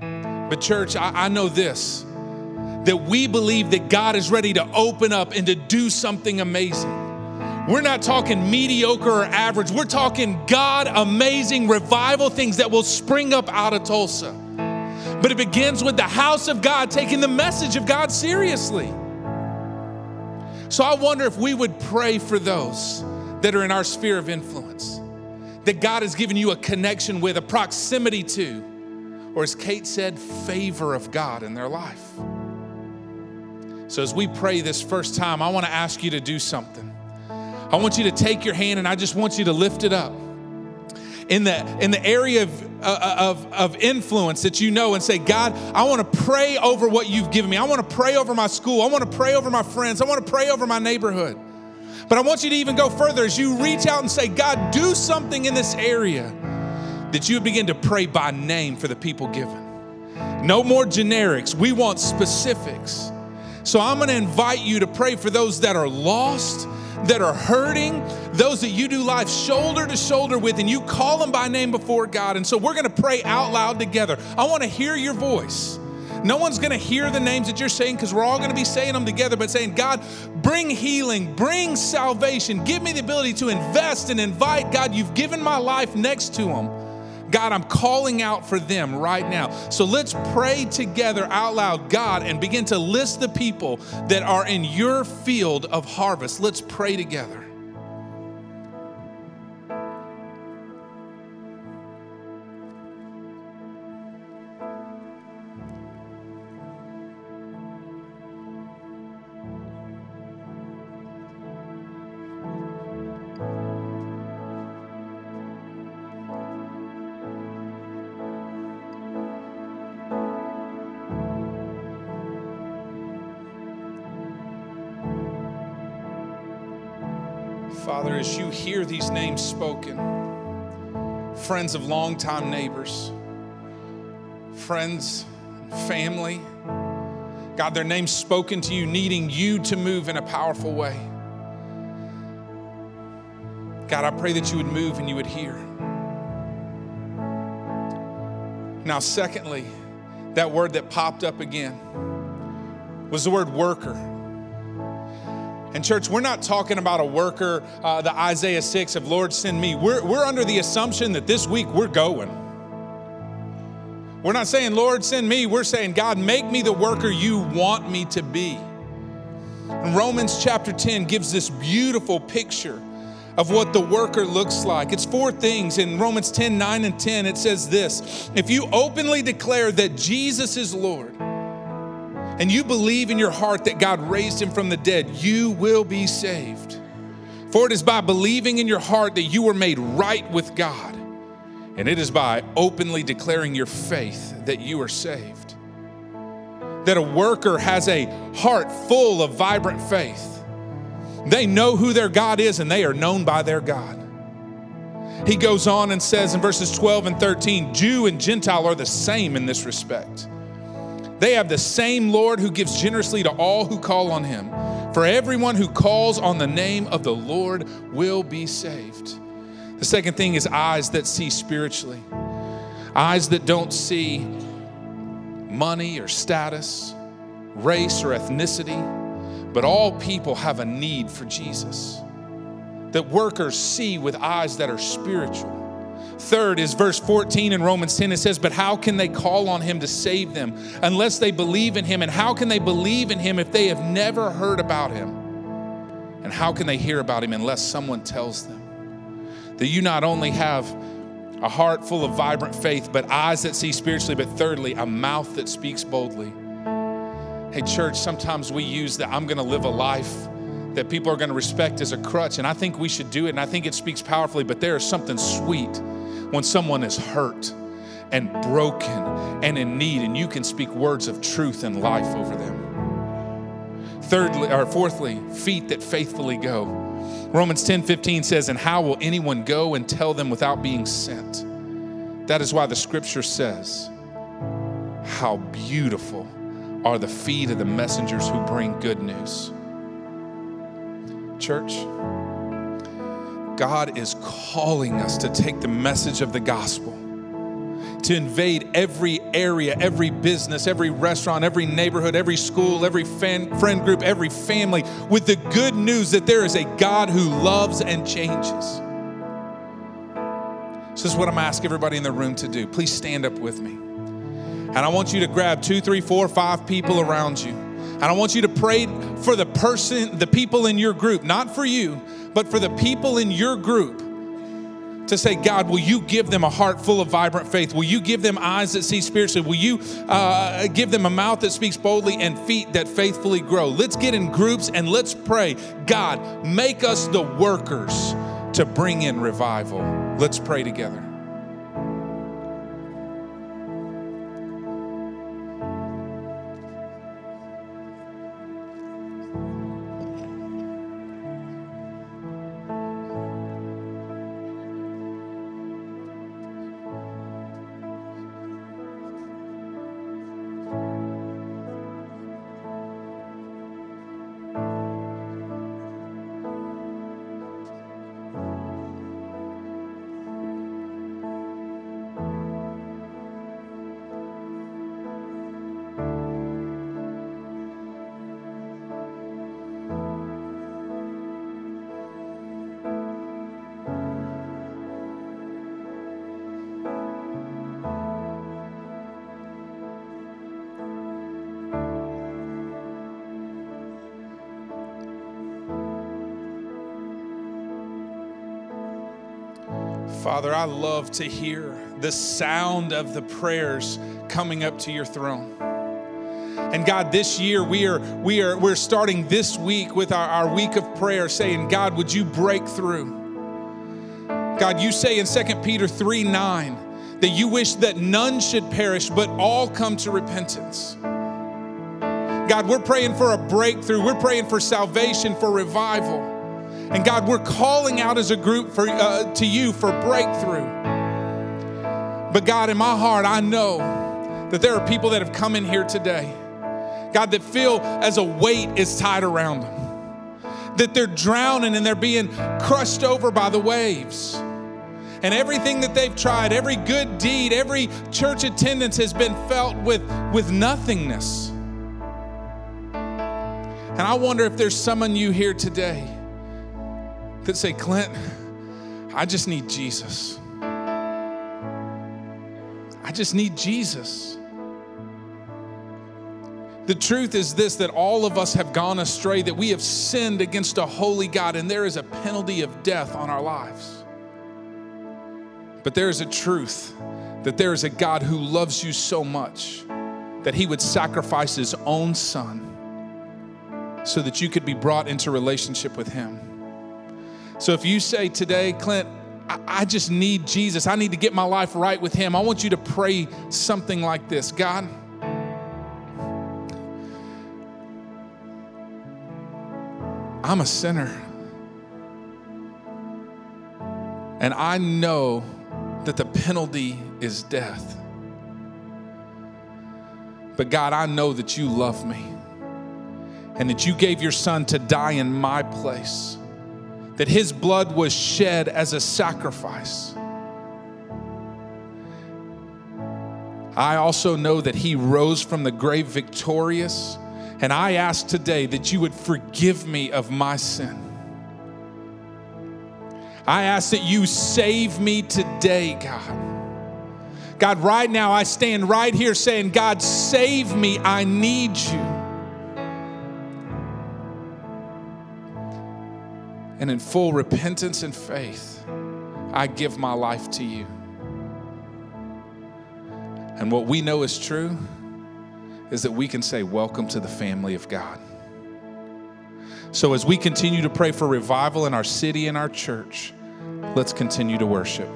But, church, I, I, know this that we believe that God is ready to open up and to do something amazing. We're not talking mediocre or average, we're talking God amazing revival things that will spring up out of Tulsa. But it begins with the house of God taking the message of God seriously. So I wonder if we would pray for those that are in our sphere of influence, that God has given you a connection with, a proximity to, or as Kate said, favor of God in their life. So as we pray this first time, I want to ask you to do something. I want you to take your hand and I just want you to lift it up. In the in the area of, uh, of, of influence that you know and say god i want to pray over what you've given me. I want to pray over my school. I want to pray over my friends. I want to pray over my neighborhood. But i want you to even go further as you reach out and say god do something in this area that you begin to pray by name for the people given. No more generics. We want specifics so i'm going to invite you to pray for those that are lost that are hurting, those that you do life shoulder to shoulder with, and you call them by name before God. And so we're going to pray out loud together. I want to hear your voice. No one's going to hear the names that you're saying because we're all going to be saying them together, but saying, God, bring healing, bring salvation. Give me the ability to invest and invite. God, you've given my life next to them. God, I'm calling out for them right now. So let's pray together out loud, God, and begin to list the people that are in your field of harvest. Let's pray together. Father, as you hear these names spoken, friends of longtime neighbors, friends, family, God, their names spoken to you, needing you to move in a powerful way. God, I pray that you would move and you would hear. Now, secondly, that word that popped up again was the word worker. And, church, we're not talking about a worker, uh, the Isaiah 6 of Lord, send me. We're, we're under the assumption that this week we're going. We're not saying, Lord, send me. We're saying, God, make me the worker you want me to be. And Romans chapter 10 gives this beautiful picture of what the worker looks like. It's four things. In Romans 10 9 and 10, it says this If you openly declare that Jesus is Lord, and you believe in your heart that God raised him from the dead, you will be saved. For it is by believing in your heart that you were made right with God, and it is by openly declaring your faith that you are saved. That a worker has a heart full of vibrant faith. They know who their God is and they are known by their God. He goes on and says in verses 12 and 13 Jew and Gentile are the same in this respect. They have the same Lord who gives generously to all who call on him. For everyone who calls on the name of the Lord will be saved. The second thing is eyes that see spiritually, eyes that don't see money or status, race or ethnicity, but all people have a need for Jesus. That workers see with eyes that are spiritual. Third is verse 14 in Romans 10. It says, But how can they call on him to save them unless they believe in him? And how can they believe in him if they have never heard about him? And how can they hear about him unless someone tells them? That you not only have a heart full of vibrant faith, but eyes that see spiritually, but thirdly, a mouth that speaks boldly. Hey, church, sometimes we use that I'm gonna live a life that people are gonna respect as a crutch, and I think we should do it, and I think it speaks powerfully, but there is something sweet when someone is hurt and broken and in need, and you can speak words of truth and life over them. Thirdly, or fourthly, feet that faithfully go. Romans 10 15 says, And how will anyone go and tell them without being sent? That is why the scripture says, How beautiful are the feet of the messengers who bring good news. Church, God is calling us to take the message of the gospel, to invade every area, every business, every restaurant, every neighborhood, every school, every fan, friend group, every family with the good news that there is a God who loves and changes. So, this is what I'm asking everybody in the room to do. Please stand up with me. And I want you to grab two, three, four, five people around you. And I want you to pray for the person, the people in your group, not for you, but for the people in your group to say, God, will you give them a heart full of vibrant faith? Will you give them eyes that see spiritually? Will you uh, give them a mouth that speaks boldly and feet that faithfully grow? Let's get in groups and let's pray, God, make us the workers to bring in revival. Let's pray together. Father, I love to hear the sound of the prayers coming up to your throne. And God, this year we are we are we're starting this week with our, our week of prayer, saying, God, would you break through? God, you say in 2 Peter 3 9 that you wish that none should perish, but all come to repentance. God, we're praying for a breakthrough. We're praying for salvation, for revival. And God, we're calling out as a group for, uh, to you for breakthrough. But God, in my heart, I know that there are people that have come in here today, God, that feel as a weight is tied around them, that they're drowning and they're being crushed over by the waves. And everything that they've tried, every good deed, every church attendance has been felt with, with nothingness. And I wonder if there's someone you here today that say, Clint, I just need Jesus. I just need Jesus. The truth is this that all of us have gone astray, that we have sinned against a holy God, and there is a penalty of death on our lives. But there is a truth that there is a God who loves you so much that he would sacrifice his own son so that you could be brought into relationship with him. So if you say today, Clint, I, just need Jesus, I need to get my life right with him, I want you to pray something like this God, I'm a sinner. And I know that the penalty is death. But God, I know that you love me and that you gave your son to die in my place, that his blood was shed as a sacrifice. I also know that he rose from the grave victorious, and I ask today that you would forgive me of my sin. I ask that you save me today, God. God, right now I stand right here saying, God, save me. I need you. And in full repentance and faith, I give my life to you. And what we know is true is that we can say, Welcome to the family of God. So, as we continue to pray for revival in our city and our church, let's continue to worship.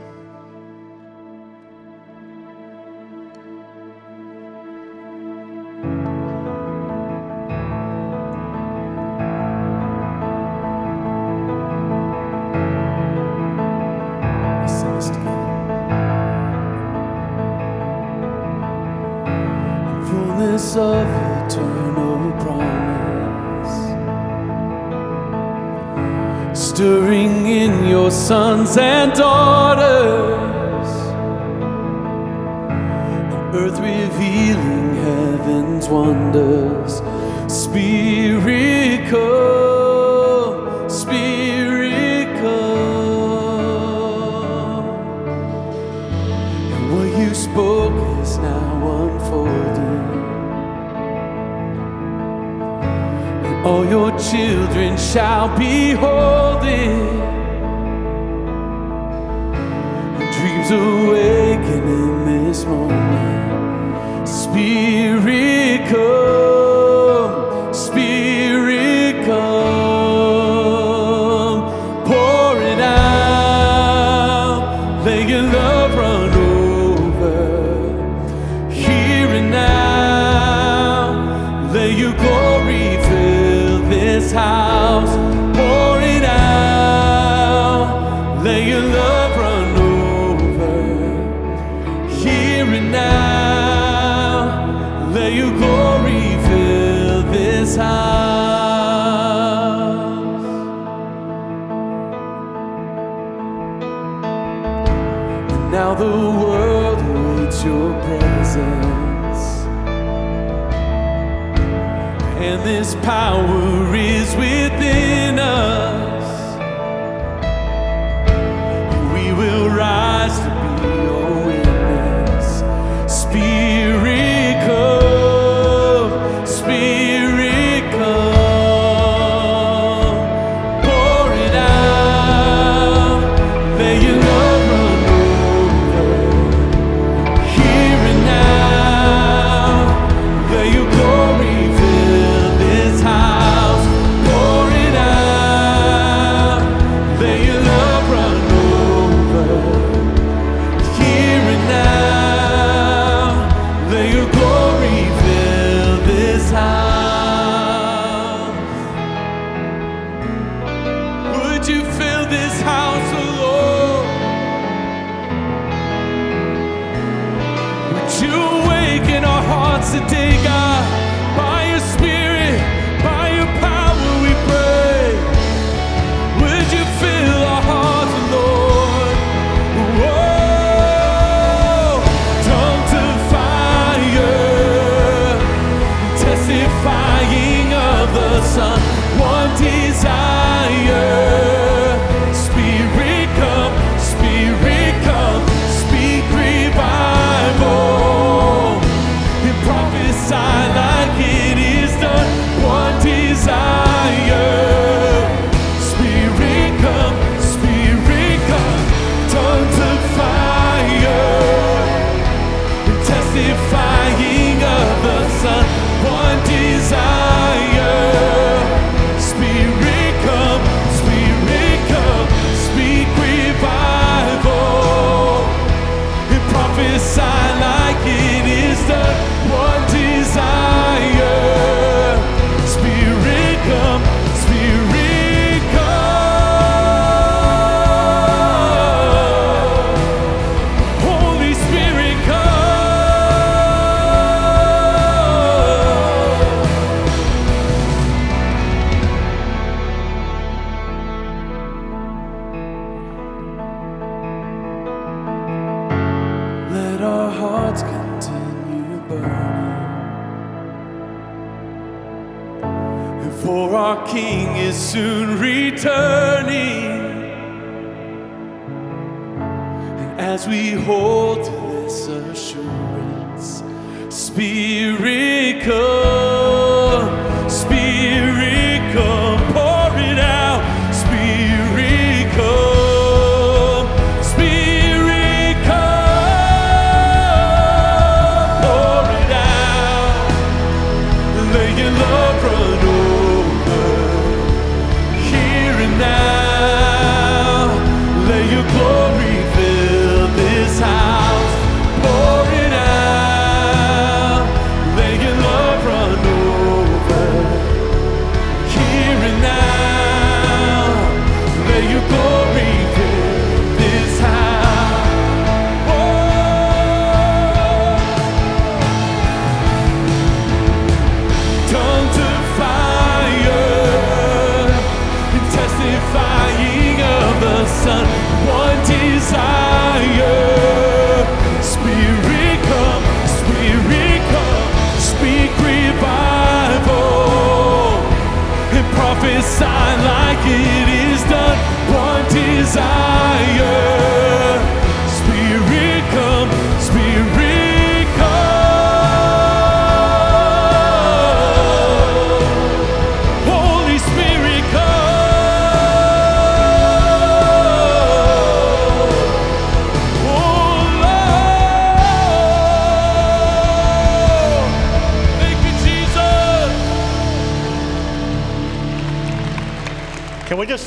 Earth revealing heaven's wonders. Spirit come, Spirit come. And what you spoke is now unfolding. And all your children shall behold it. Dreams awaken in this moment. Spirit come,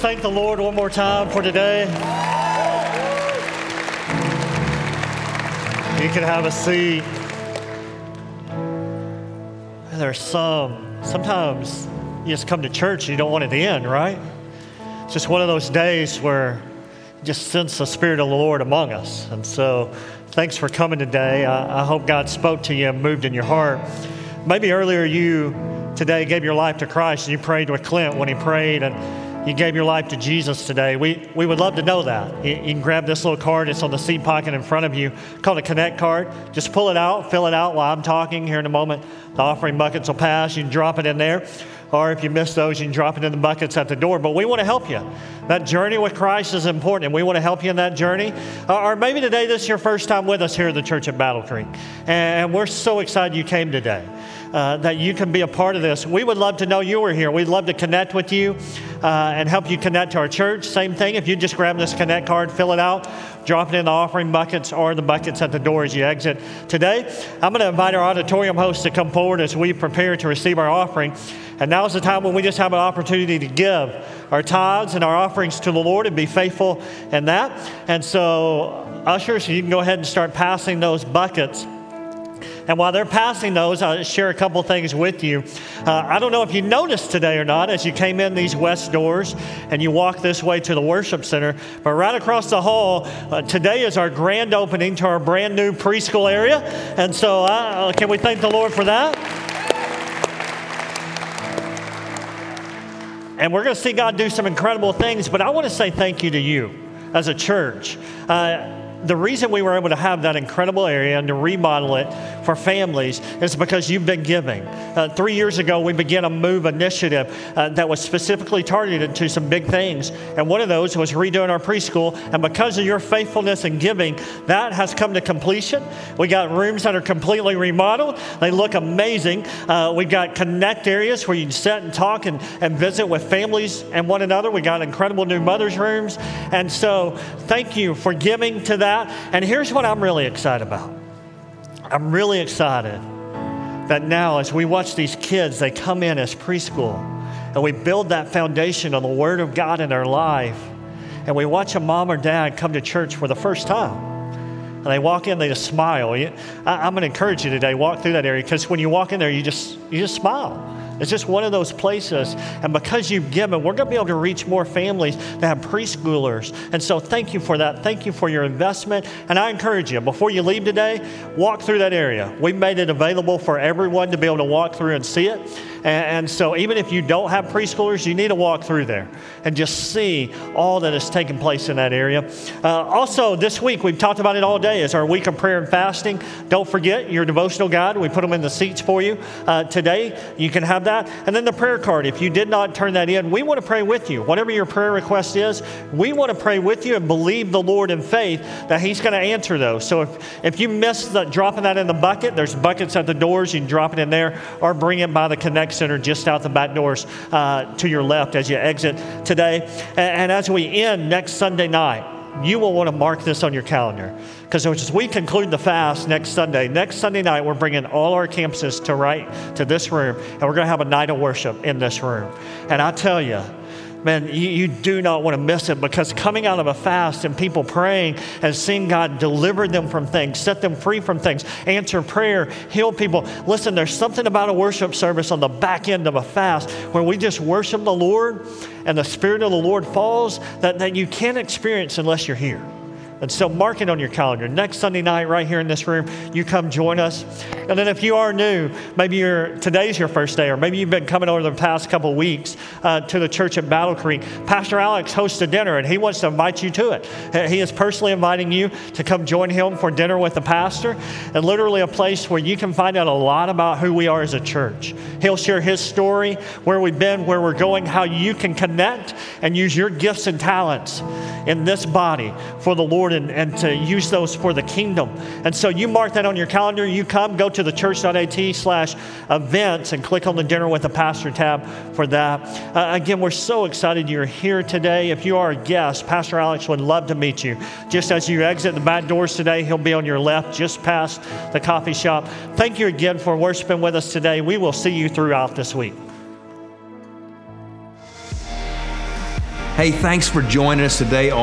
thank the Lord one more time for today? You can have a seat. And There's some, sometimes you just come to church and you don't want it to end, right? It's just one of those days where you just sense the Spirit of the Lord among us. And so, thanks for coming today. I, I hope God spoke to you and moved in your heart. Maybe earlier you today gave your life to Christ and you prayed with Clint when he prayed and you gave your life to Jesus today. We, we would love to know that. You, you can grab this little card, it's on the seat pocket in front of you, called a Connect card. Just pull it out, fill it out while I'm talking here in a moment. The offering buckets will pass. You can drop it in there. Or if you miss those, you can drop it in the buckets at the door. But we want to help you. That journey with Christ is important, and we want to help you in that journey. Uh, or maybe today this is your first time with us here at the church at Battle Creek. And we're so excited you came today. Uh, that you can be a part of this. We would love to know you were here. We'd love to connect with you uh, and help you connect to our church. Same thing, if you just grab this Connect card, fill it out, drop it in the offering buckets or the buckets at the door as you exit. Today, I'm going to invite our auditorium host to come forward as we prepare to receive our offering. And now is the time when we just have an opportunity to give our tithes and our offerings to the Lord and be faithful in that. And so, ushers, you can go ahead and start passing those buckets. And while they're passing those, I'll share a couple things with you. Uh, I don't know if you noticed today or not as you came in these west doors and you walk this way to the worship center, but right across the hall, uh, today is our grand opening to our brand new preschool area. And so, uh, can we thank the Lord for that? And we're going to see God do some incredible things, but I want to say thank you to you as a church. Uh, the reason we were able to have that incredible area and to remodel it for families is because you've been giving. Uh, three years ago, we began a move initiative uh, that was specifically targeted to some big things. And one of those was redoing our preschool. And because of your faithfulness and giving, that has come to completion. We got rooms that are completely remodeled, they look amazing. Uh, we've got connect areas where you can sit and talk and, and visit with families and one another. We got incredible new mother's rooms. And so, thank you for giving to that. And here's what I'm really excited about I'm really excited that now, as we watch these kids, they come in as preschool and we build that foundation on the Word of God in their life. And we watch a mom or dad come to church for the first time. And they walk in, they just smile. I, am going to encourage you today, walk through that area because when you walk in there, you just, you just smile. It's just one of those places. And because you've given, we're going to be able to reach more families that have preschoolers. And so thank you for that. Thank you for your investment. And I encourage you, before you leave today, walk through that area. We've made it available for everyone to be able to walk through and see it. And, and so, even if you don't have preschoolers, you need to walk through there and just see all that is taking place in that area. Uh, also, this week, we've talked about it all day, is our week of prayer and fasting. Don't forget your devotional guide. We put them in the seats for you uh, today. You can have that. And then the prayer card. If you did not turn that in, we want to pray with you. Whatever your prayer request is, we want to pray with you and believe the Lord in faith that He's going to answer those. So if, if you miss the, dropping that in the bucket, there's buckets at the doors. You can drop it in there or bring it by the Center just out the back doors uh, to your left as you exit today. And, and as we end next Sunday night, you will want to mark this on your calendar because as we conclude the fast next Sunday, next Sunday night, we're bringing all our campuses to right to this room, and we're going to have a night of worship in this room. And I tell you, man, you, you, do not want to miss it because coming out of a fast and people praying and seeing God deliver them from things, set them free from things, answer prayer, heal people. Listen, there's something about a worship service on the back end of a fast where we just worship the Lord and the Spirit of the Lord falls that, that you can't experience unless you're here. And so mark it on your calendar. Next Sunday night, right here in this room, you come join us. And then if you are new, maybe you're, today's your first day, or maybe you've been coming over the past couple weeks uh, to the church at Battle Creek. Pastor Alex hosts a dinner, and he wants to invite you to it. He is personally inviting you to come join him for dinner with the pastor, and literally a place where you can find out a lot about who we are as a church. He'll share his story, where we've been, where we're going, how you can connect and use your gifts and talents in this body for the Lord and, and to use those for the kingdom. And so you mark that on your calendar. You come, go to the church.at slash events and click on the dinner with the pastor tab for that. Uh, again, we're so excited you're here today. If you are a guest, Pastor Alex would love to meet you. Just as you exit the back doors today, he'll be on your left, just past the coffee shop. Thank you again for worshiping with us today. We will see you throughout this week. Hey, thanks for joining us today on